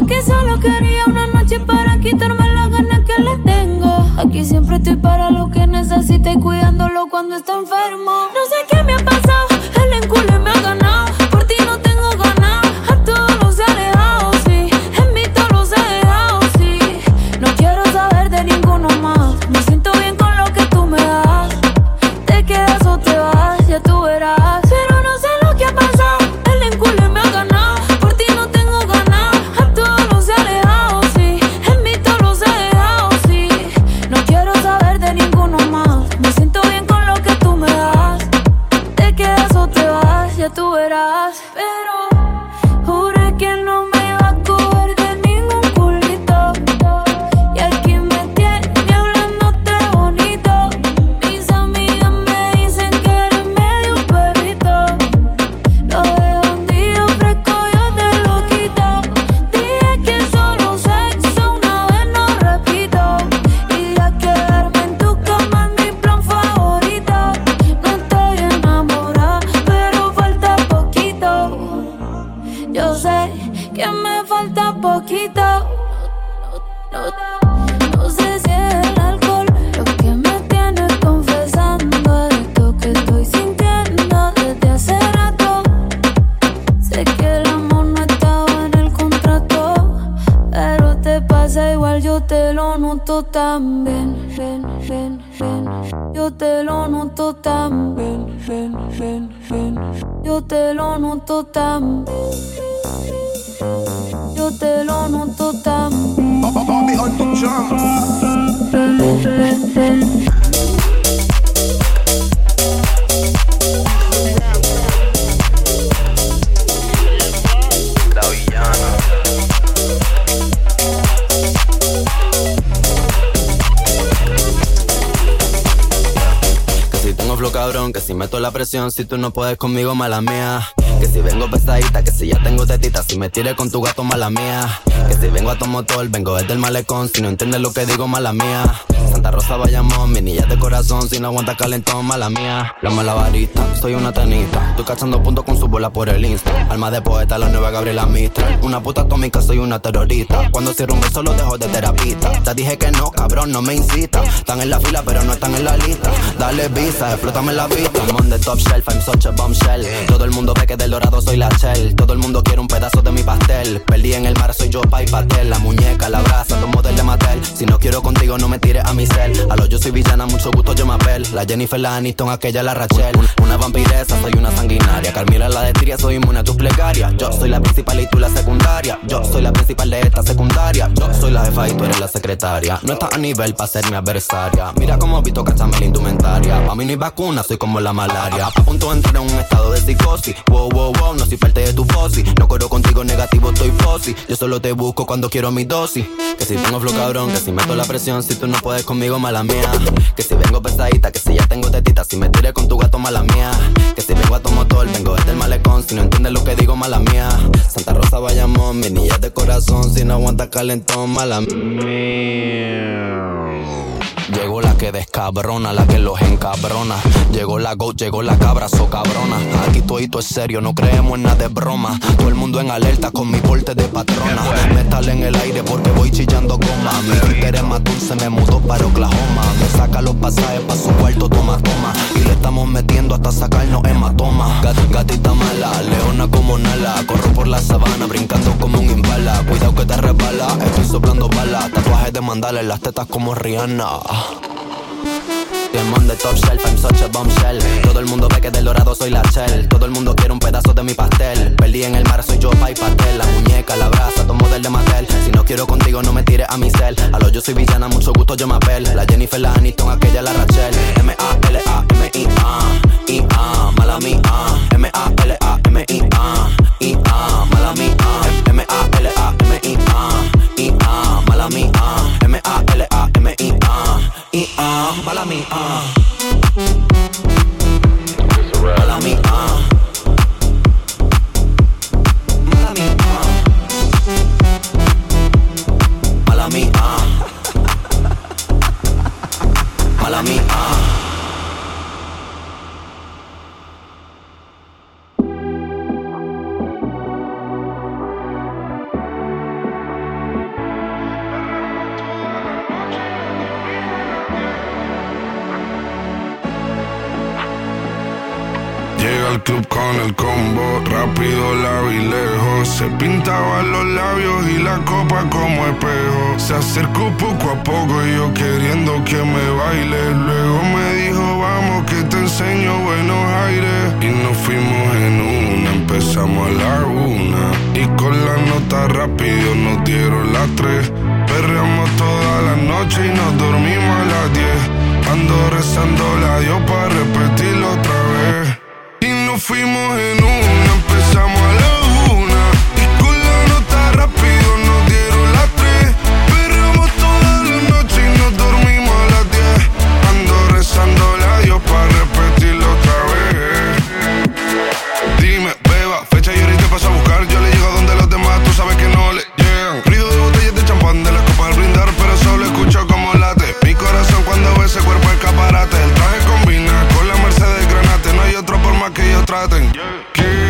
Yo que solo quería una noche para quitarme las ganas que le tengo. Aquí siempre estoy para lo que necesite cuidándolo cuando está enfermo. Noto también. Ven, ven, ven. Yo te lo noto también. Ven, ven, ven. Yo te lo noto. Yo meto la presión, si tú no puedes conmigo, mala mía. Que si vengo pesadita, que si ya tengo tetita, si me tires con tu gato, mala mía. Que si vengo a tu motor, vengo desde el malecón, si no entiendes lo que digo, mala mía. Santa Rosa, Bayamón, mi niña de corazón, si no aguanta calentón, mala mía. La malabarista, soy una tenista. Estoy cachando puntos con su bola por el Insta. Alma de poeta, la nueva Gabriela Mistral. Una puta atómica, soy una terrorista. Cuando cierro un beso, lo dejo de terapista. Te dije que no, cabrón, no me incita. Están en la fila, pero no están en la lista. Dale visa, explótame la vista. I'm on the top shelf, I'm such a bombshell. Todo el mundo ve que del dorado soy la shell. Todo el mundo quiere un pedazo de mi pastel. Perdí en el mar, soy yo, pa' y pastel. La muñeca, la brasa, los model de Mattel. Si no quiero contigo, no me tires a mi cel. A lo yo soy villana, mucho gusto, yo me apel. La Jennifer, la Aniston, aquella, la Rachel. Una vampiresa, soy una sanguinaria. Carmila, la de Tria, soy inmune a tus plegarias. Yo soy la principal y tú la secundaria. Yo soy la principal de esta secundaria. Yo soy la jefa y tú eres la secretaria. No estás a nivel para ser mi adversaria. Mira cómo Vito cachame la indumentaria. Pa' mí no hay vacuna, soy como la malaria. A punto de entrar en un estado de psicosis. Wow, wow, wow, no soy parte de tu fosi. No corro contigo negativo, estoy fosi. Yo solo te busco cuando quiero mi dosis. Que si tengo flow cabrón, que si meto la presión, si tú no puedes mala mía. Que si vengo pesadita, que si ya tengo tetita, si me tiré con tu gato, mala mía. Que si vengo a tu motor, vengo desde el malecón, si no entiendes lo que digo, mala mía. Santa Rosa, Bayamón, mi niña de corazón, si no aguanta calentón, mala mía. Llegó la que descabrona, la que los encabrona. Llegó la go, llegó la cabra, so cabrona. Aquí todo es serio, no creemos en nada de broma. Todo el mundo en alerta con mi porte de patrona. Metal en el aire porque voy chillando goma. Mi Twitter es más dulce, me mudó para Oklahoma. Me saca los pasajes pa' su cuarto, toma, toma. Y le estamos metiendo hasta sacarnos hematoma. Gat, gatita mala, leona como Nala. Corro por la sabana, brincando como un imbala. Cuidado que te resbala, estoy soplando balas. Tatuajes de mandala en las tetas como Rihanna. I'm on the top shelf, I'm such a bombshell. Todo el mundo ve que del dorado soy la shell. Todo el mundo quiere un pedazo de mi pastel. Perdí en el mar, soy yo, pa' y pastel. La muñeca, la brasa, tomo del de Mattel. Si no quiero contigo, no me tires a mi cel. A lo yo soy villana, mucho gusto, yo me apel. La Jennifer, la Aniston, aquella, la Rachel. M-A-L-A-M-I-A. I-A, mala mía. M-A-L-A-M-I-A. I-A, mala mía. M-A-L-A-M-I-A. I-A, mala mía. M-A-L-A-M-I-A. I-A, mala mía. Mala mía. Mala mía. Mala mía. Mala mía. Llega al club con el combo, rápido la lejos. Se pintaba los labios y la copa como espejo. Se acercó poco a poco y yo queriendo que me baile. Luego me dijo, vamos que te enseño buenos aires. Y nos fuimos en una, empezamos a la una. Y con la nota rápido nos dieron las tres. Perreamos toda la noche y nos dormimos a las diez. Ando rezando la Dios para. Y fuimos en una, empezamos a la una. Y con la nota rápido nos dieron las tres. Perreamos toda la noche y nos dormimos a las diez. Ando rezando a Dios para repetirlo otra vez. Dime, beba, fecha y ahorita paso a buscar. Yo le llego donde los demás, tú sabes que no le llegan. Ruido de botellas de champán de la copa al brindar, pero solo escucho como late. Mi corazón cuando ve ese cuerpo escaparate. El traje combina más que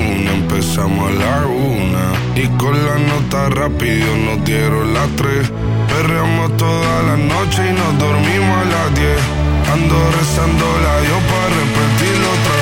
empezamos a la una. Y con la nota rápido nos dieron las tres. Perreamos toda la noche y nos dormimos a las diez. Ando rezando la yo para repetirlo otra vez.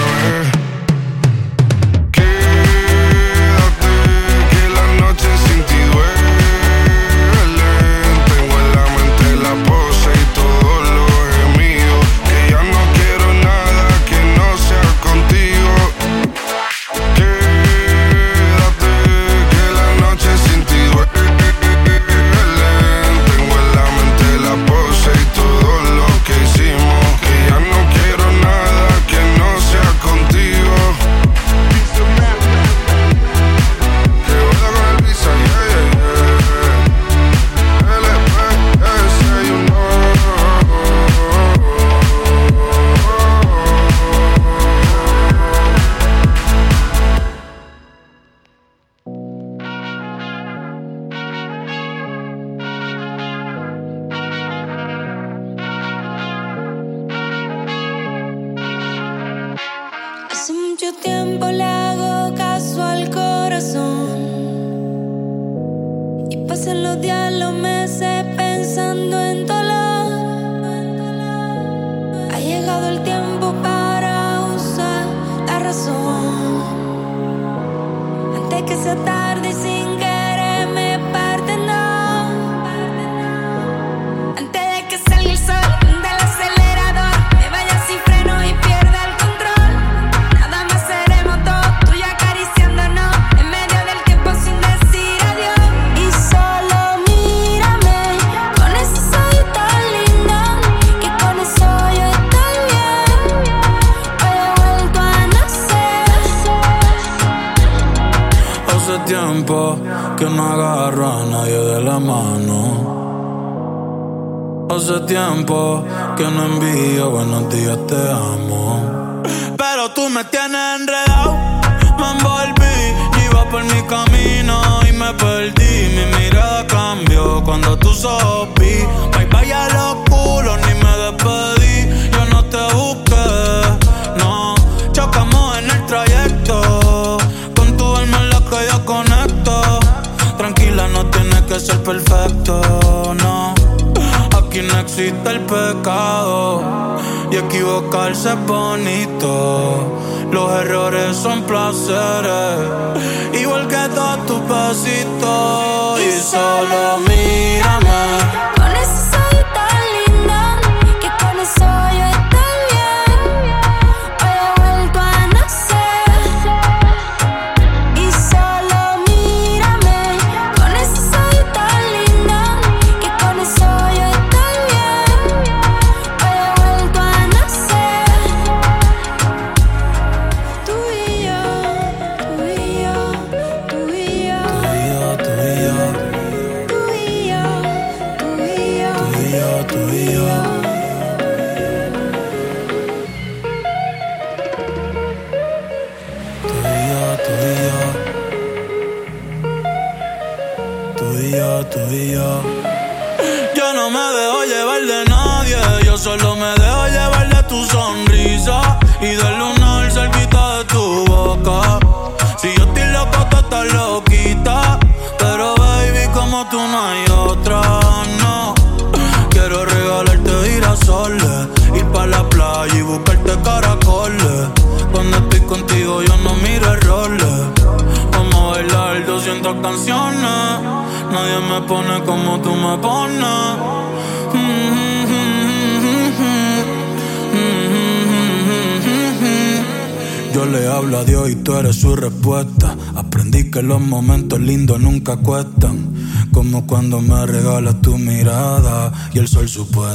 presupuesto.